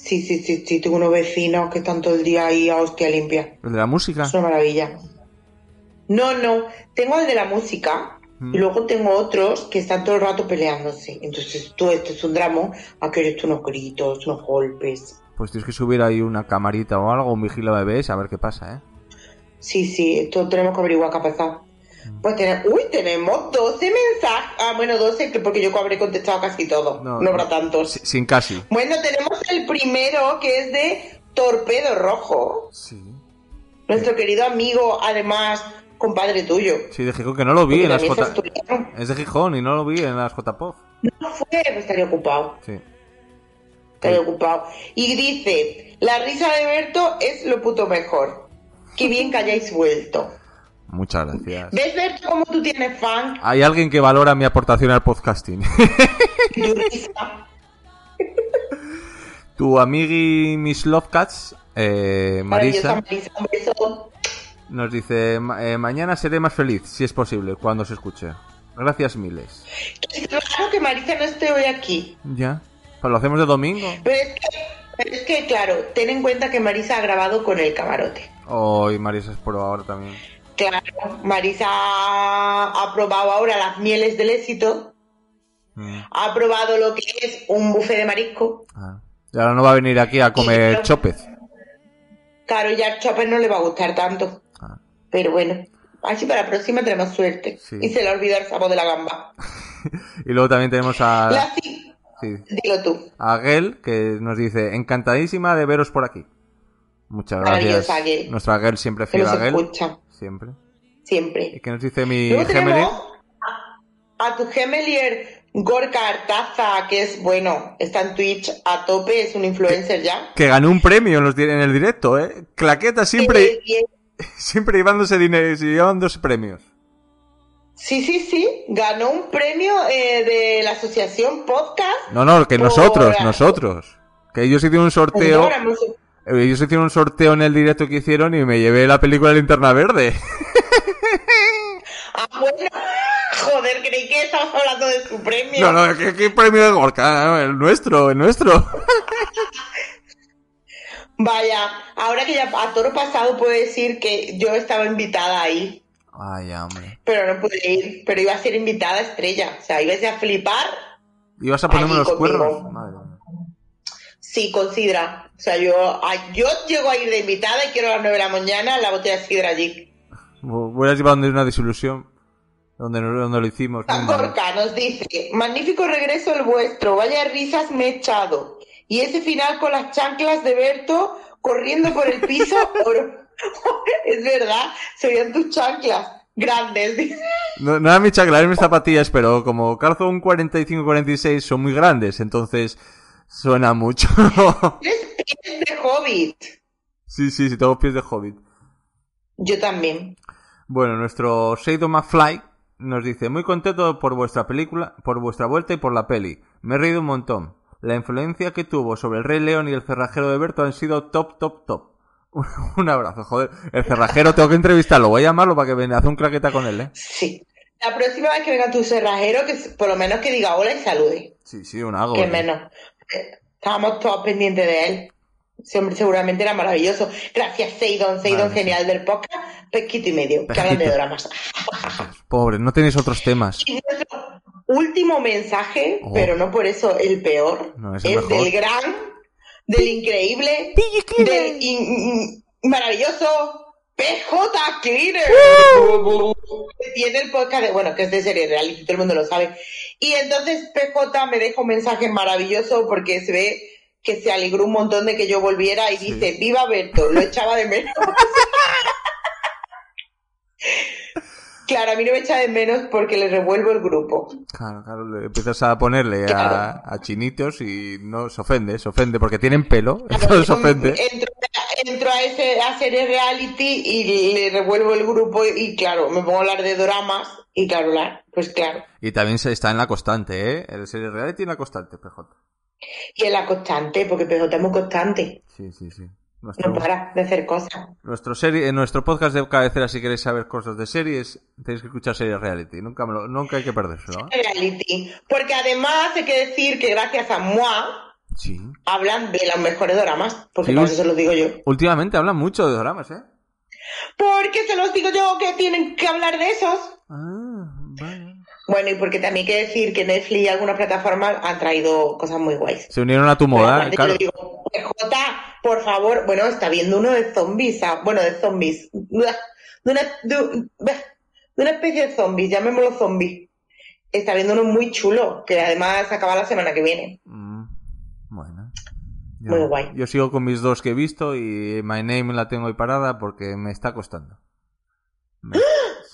S2: Sí, sí, sí, sí, tengo unos vecinos que están todo el día ahí a hostia limpia.
S1: ¿El de la música?
S2: Es una maravilla. No, no, tengo el de la música
S1: Mm.
S2: y luego tengo otros que están todo el rato peleándose. Entonces todo esto es un drama, tú unos gritos, unos golpes.
S1: Pues tienes que subir ahí una camarita o algo, un vigila bebés, a ver qué pasa, ¿eh?
S2: Sí, sí, esto tenemos que averiguar qué ha pasado. Pues tenemos, uy, tenemos 12 mensajes. Ah, bueno, 12, que porque yo habré contestado casi todo.
S1: No,
S2: No, habrá tantos.
S1: Si- Sin casi.
S2: Bueno, tenemos el primero que es de Torpedo Rojo.
S1: Sí.
S2: Nuestro querido amigo, además, compadre tuyo.
S1: Sí, de Gijón, que no lo vi
S2: Porque
S1: en las J... Es de Gijón y no lo vi en las JPOF.
S2: No fue, pues estaría ocupado.
S1: Sí.
S2: Estaría ocupado. Y dice, la risa de Berto es lo puto mejor. Qué bien que hayáis vuelto.
S1: Muchas gracias.
S2: ¿Ves, Berto, cómo tú tienes fan?
S1: Hay alguien que valora mi aportación al podcasting.
S2: Tu
S1: amigui Miss Lovecats, eh, Marisa,
S2: Marisa, un beso.
S1: nos dice: "Ma- eh, Mañana seré más feliz, si es posible, cuando se escuche. Gracias miles.
S2: Claro que Marisa no esté hoy aquí.
S1: Ya. Pues lo hacemos de domingo.
S2: Pero es que, pero es que, claro, ten en cuenta que Marisa ha grabado con el camarote.
S1: Hoy Marisa es por ahora también.
S2: Claro, Marisa ha probado ahora las mieles del éxito,
S1: Mm.
S2: ha probado lo que es un buffet de marisco.
S1: Ah. Y ahora no va a venir aquí a comer
S2: no.
S1: chopez.
S2: Claro, ya al Chopper no le va a gustar tanto.
S1: Ah.
S2: Pero bueno, así para la próxima tenemos suerte.
S1: Sí.
S2: Y se le olvida el sabor de la gamba.
S1: Y luego también tenemos a,
S2: La
S1: sí,
S2: Dilo tú.
S1: a Gel, que nos dice: Encantadísima de veros por aquí. Muchas gracias. Nuestra Gel siempre fiel a Gel.
S2: escucha
S1: Siempre. ¿Y
S2: siempre.
S1: qué nos dice mi
S2: Luego tenemos a tu gemelier Gorka Artaza, que es, bueno, está en Twitch a tope, es un influencer ya.
S1: Que ganó un premio en, los, en el directo, ¿eh? Claqueta siempre,
S2: y-
S1: siempre llevándose dinero, llevándose premios.
S2: Sí, sí, sí, ganó un premio eh, de la asociación Podcast.
S1: No, no, que
S2: Por-
S1: nosotros, nosotros. Que ellos hicieron un sorteo.
S2: No
S1: Ellos hicieron un sorteo en el directo que hicieron y me llevé la película Linterna Verde.
S2: Ah, bueno, joder, creí que estabas hablando de su premio.
S1: No, no, ¿qué, qué premio de Gorka? El nuestro, el nuestro.
S2: Vaya, ahora que ya a toro pasado puedo decir que yo estaba invitada ahí,
S1: Ay, hombre.
S2: pero no pude ir, pero iba a ser invitada estrella. O sea, ibas a flipar,
S1: ¿Ibas a ponerme los
S2: conmigo.
S1: cuernos? Madre mía.
S2: sí, con sidra. O sea, yo, yo llego a ir de invitada y quiero a las 9 de la mañana la botella de sidra allí.
S1: Voy a llevar donde una desilusión. Donde, no- donde lo hicimos.
S2: Gorka nos dice, magnífico regreso el vuestro, vaya risas me he echado. Y ese final con las chanclas de Berto corriendo por el piso, es verdad, se veían tus chanclas grandes.
S1: No, no era mi chacla, eran mis zapatillas, pero como calzo un 45-46 son muy grandes, entonces suena mucho.
S2: Tienes pies de hobbit.
S1: sí, sí, sí, tengo pies de hobbit.
S2: Yo también.
S1: Bueno, nuestro Shado McFly nos dice, muy contento por vuestra película, por vuestra vuelta y por la peli. Me he reído un montón. La influencia que tuvo sobre el Rey León y el cerrajero de Berto han sido top, top, top. un abrazo, joder. El cerrajero tengo que entrevistarlo, voy a llamarlo para que venga hacer un claqueta con él, ¿eh?
S2: Sí. La próxima vez que venga tu cerrajero, que por lo menos que diga hola y salude.
S1: Sí, sí, un hago.
S2: que menos. Estábamos todos pendientes de él. Ese hombre seguramente era maravilloso. Gracias, Seidon, Seidon
S1: Vale,
S2: genial del podcast. Pesquito y medio, que hablan de dramas.
S1: Pobre, no tenéis otros temas.
S2: Y nuestro último mensaje,
S1: Oh.
S2: pero no por eso el peor,
S1: No, es el
S2: es del gran, del increíble, del in- maravilloso PJ Cleaner. Que tiene el podcast de, bueno, que es de serie reality, todo el mundo lo sabe. Y entonces PJ me deja un mensaje maravilloso porque se ve que se alegró un montón de que yo volviera y
S1: Sí.
S2: dice, viva Berto, lo echaba de menos. claro, a mí no me echa de menos porque le revuelvo el grupo.
S1: Claro, claro, le empiezas a ponerle a,
S2: Claro.
S1: a chinitos y no se ofende, se ofende porque tienen pelo, entonces se ofende.
S2: Entro, entro a ese a serie reality y le revuelvo el grupo y claro, me pongo a hablar de dramas y claro, la- pues claro.
S1: Y también se está en la constante, ¿eh? El serie reality en la constante, PJ.
S2: Y en la constante, porque PJ es muy constante,
S1: Sí, sí, sí.
S2: No
S1: Nuestro,
S2: para de hacer cosas.
S1: nuestro serie, en nuestro podcast de cabecera, si queréis saber cosas de series, tenéis que escuchar serie reality. Nunca, me lo- nunca hay que perdérselo, ¿eh?
S2: Reality. Porque además hay que decir que gracias a Moi
S1: Sí.
S2: hablan de los mejores dramas, porque
S1: Sí,
S2: eso se los digo yo.
S1: Últimamente hablan mucho de dramas, ¿eh?
S2: Porque se los digo yo que tienen que hablar de esos.
S1: Ah, vale.
S2: Bueno, y porque también hay que decir que Netflix y algunas plataformas han traído cosas muy guays.
S1: Se unieron a tu moda, claro.
S2: yo digo, PJ, por favor, bueno, está viendo uno de zombies, ah, bueno, de zombies, de una, de, de una especie de zombies, llamémoslo zombies. Está viendo uno muy chulo, que además acaba la semana que viene.
S1: Mm, bueno. Yo,
S2: Muy guay.
S1: Yo sigo con mis dos que he visto y My Name la tengo ahí parada porque me está costando. Me-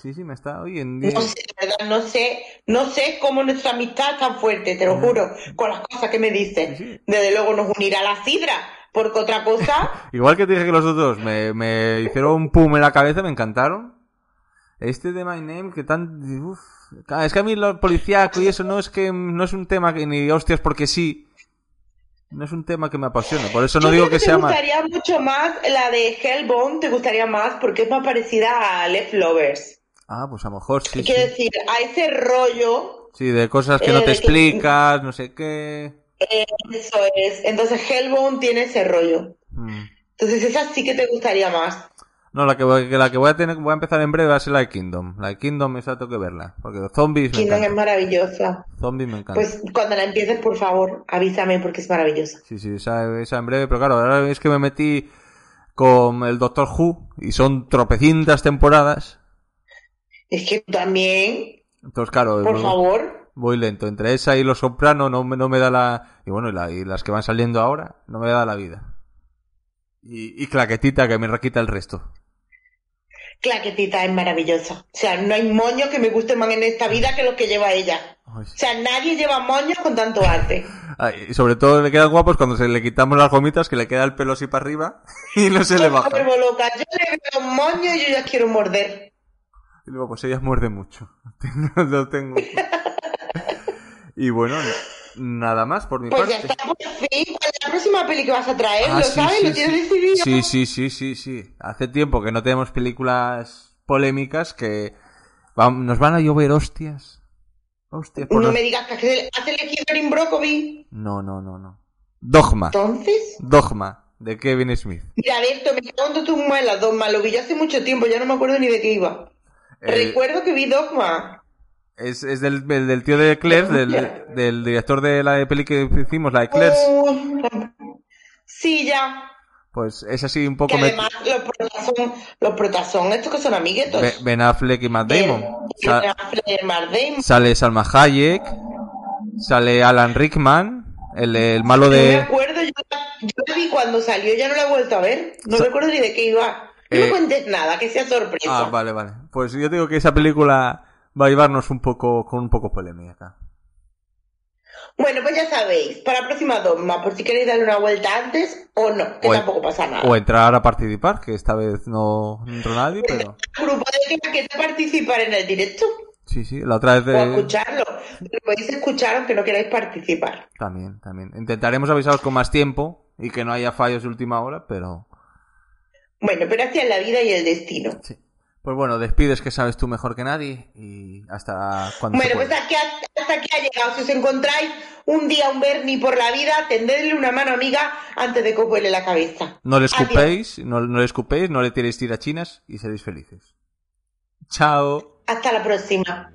S1: Sí, sí, me está. Oye, en día-
S2: No sé, verdad, no sé, no sé cómo nuestra amistad es tan fuerte, te lo juro, con las cosas que me dices.
S1: Sí, sí.
S2: Desde luego nos unirá la sidra, porque otra cosa,
S1: Igual que te dije que los otros me, me hicieron un pum en la cabeza, me encantaron. Este de My Name, que tan... uf. Es que a mí lo policíaco y eso no es que no es un tema que ni hostias porque sí. No es un tema que me apasione. Por eso no
S2: Yo
S1: digo que sea
S2: te
S1: mal.
S2: gustaría mucho más la de Hellbound, te gustaría más porque es más parecida a Left Lovers.
S1: Ah, pues a lo mejor sí.
S2: Quiero
S1: Sí,
S2: decir, a ese rollo,
S1: Sí, de cosas que
S2: Eh,
S1: no te
S2: que-
S1: explicas, no sé qué.
S2: eso es. Entonces Hellbound tiene ese rollo.
S1: Mm.
S2: Entonces esa sí que te gustaría más.
S1: No, la que, voy, la que voy a tener, voy a empezar en breve va a ser la de Kingdom. La de Kingdom esa tengo que verla. Porque los zombies me
S2: Kingdom es maravillosa.
S1: Zombies me encantan.
S2: Pues cuando la empieces, por favor, avísame porque es maravillosa.
S1: Sí, sí, esa, esa en breve. Pero claro, ahora es que me metí con el Doctor Who y son tropecientas temporadas.
S2: Es que también,
S1: Entonces, claro,
S2: por
S1: voy,
S2: favor,
S1: voy lento. Entre esa y Los Soprano no, me- no me da la... Y bueno, y, la- y las que van saliendo ahora no me da la vida. Y, y Claquetita que me requita el resto.
S2: Claquetita es maravillosa. O sea, no hay moños que me gusten más en esta vida que los que lleva ella.
S1: Ay,
S2: O sea, nadie lleva moños con tanto arte.
S1: Ay, y sobre todo le quedan guapos cuando se le quitamos las gomitas, que le queda el pelo así para arriba y no se le
S2: Yo
S1: baja.
S2: loca. Yo le veo un moño y yo ya quiero morder.
S1: Y luego, pues ella muerde mucho. Lo tengo. Y bueno, nada más por mi
S2: Pues ya
S1: parte.
S2: está, por fin. ¿Cuál es la próxima peli que vas a traer?
S1: Ah,
S2: ¿Lo
S1: sí,
S2: sabes?
S1: sí,
S2: ¿Lo tienes
S1: sí.
S2: decidido?
S1: Sí, sí, sí, sí, sí. Hace tiempo que no tenemos películas polémicas que nos van a llover hostias. Hostias por
S2: No
S1: los-
S2: me digas que has elegido Erin Brockovich.
S1: No, no, no, no. Dogma.
S2: Entonces,
S1: Dogma, de Kevin Smith.
S2: mira, Berto, me cago en tu muela, Dogma. Lo vi hace mucho tiempo, ya no me acuerdo ni de qué iba. Recuerdo que vi Dogma.
S1: es es del, del, del tío de Claire, del, del director de la peli que hicimos, la de Claire.
S2: Sí, ya.
S1: Pues es así un poco...
S2: además los protas son, los protas son estos que son amiguetos.
S1: Be- Ben Affleck y Matt Damon.
S2: El- Ben Affleck, Matt Damon.
S1: sale Salma Hayek. Sale Alan Rickman. El, el malo
S2: No me
S1: de...
S2: acuerdo, yo, yo la vi cuando salió, ya no la he vuelto a ver. No
S1: Sa-
S2: recuerdo ni de qué iba. No
S1: Eh,
S2: cuentes nada, que sea sorpresa.
S1: Ah, vale, vale. Pues yo digo que esa película va a llevarnos un poco con un poco polémica.
S2: Bueno, pues ya sabéis, para la próxima Dogma, por si queréis darle una vuelta antes o no, que
S1: O
S2: tampoco pasa nada.
S1: O entrar a participar, que esta vez no entró nadie, pero...
S2: Grupo de que participar en el directo
S1: Sí, sí, la otra vez
S2: o
S1: de...
S2: escucharlo. Lo podéis escuchar aunque no queráis participar.
S1: También, también. Intentaremos avisaros con más tiempo y que no haya fallos de última hora, pero...
S2: Bueno, pero es la vida y el destino.
S1: Sí. Pues bueno, despides que sabes tú mejor que nadie y hasta cuando
S2: Bueno, pues aquí, hasta aquí ha llegado. Si os encontráis un día un Bernie por la vida, tendedle una mano amiga antes de que os vuele la cabeza.
S1: No le escupéis, no, no le escupéis, no le tiréis tirachinas y seréis felices. Chao.
S2: Hasta la próxima.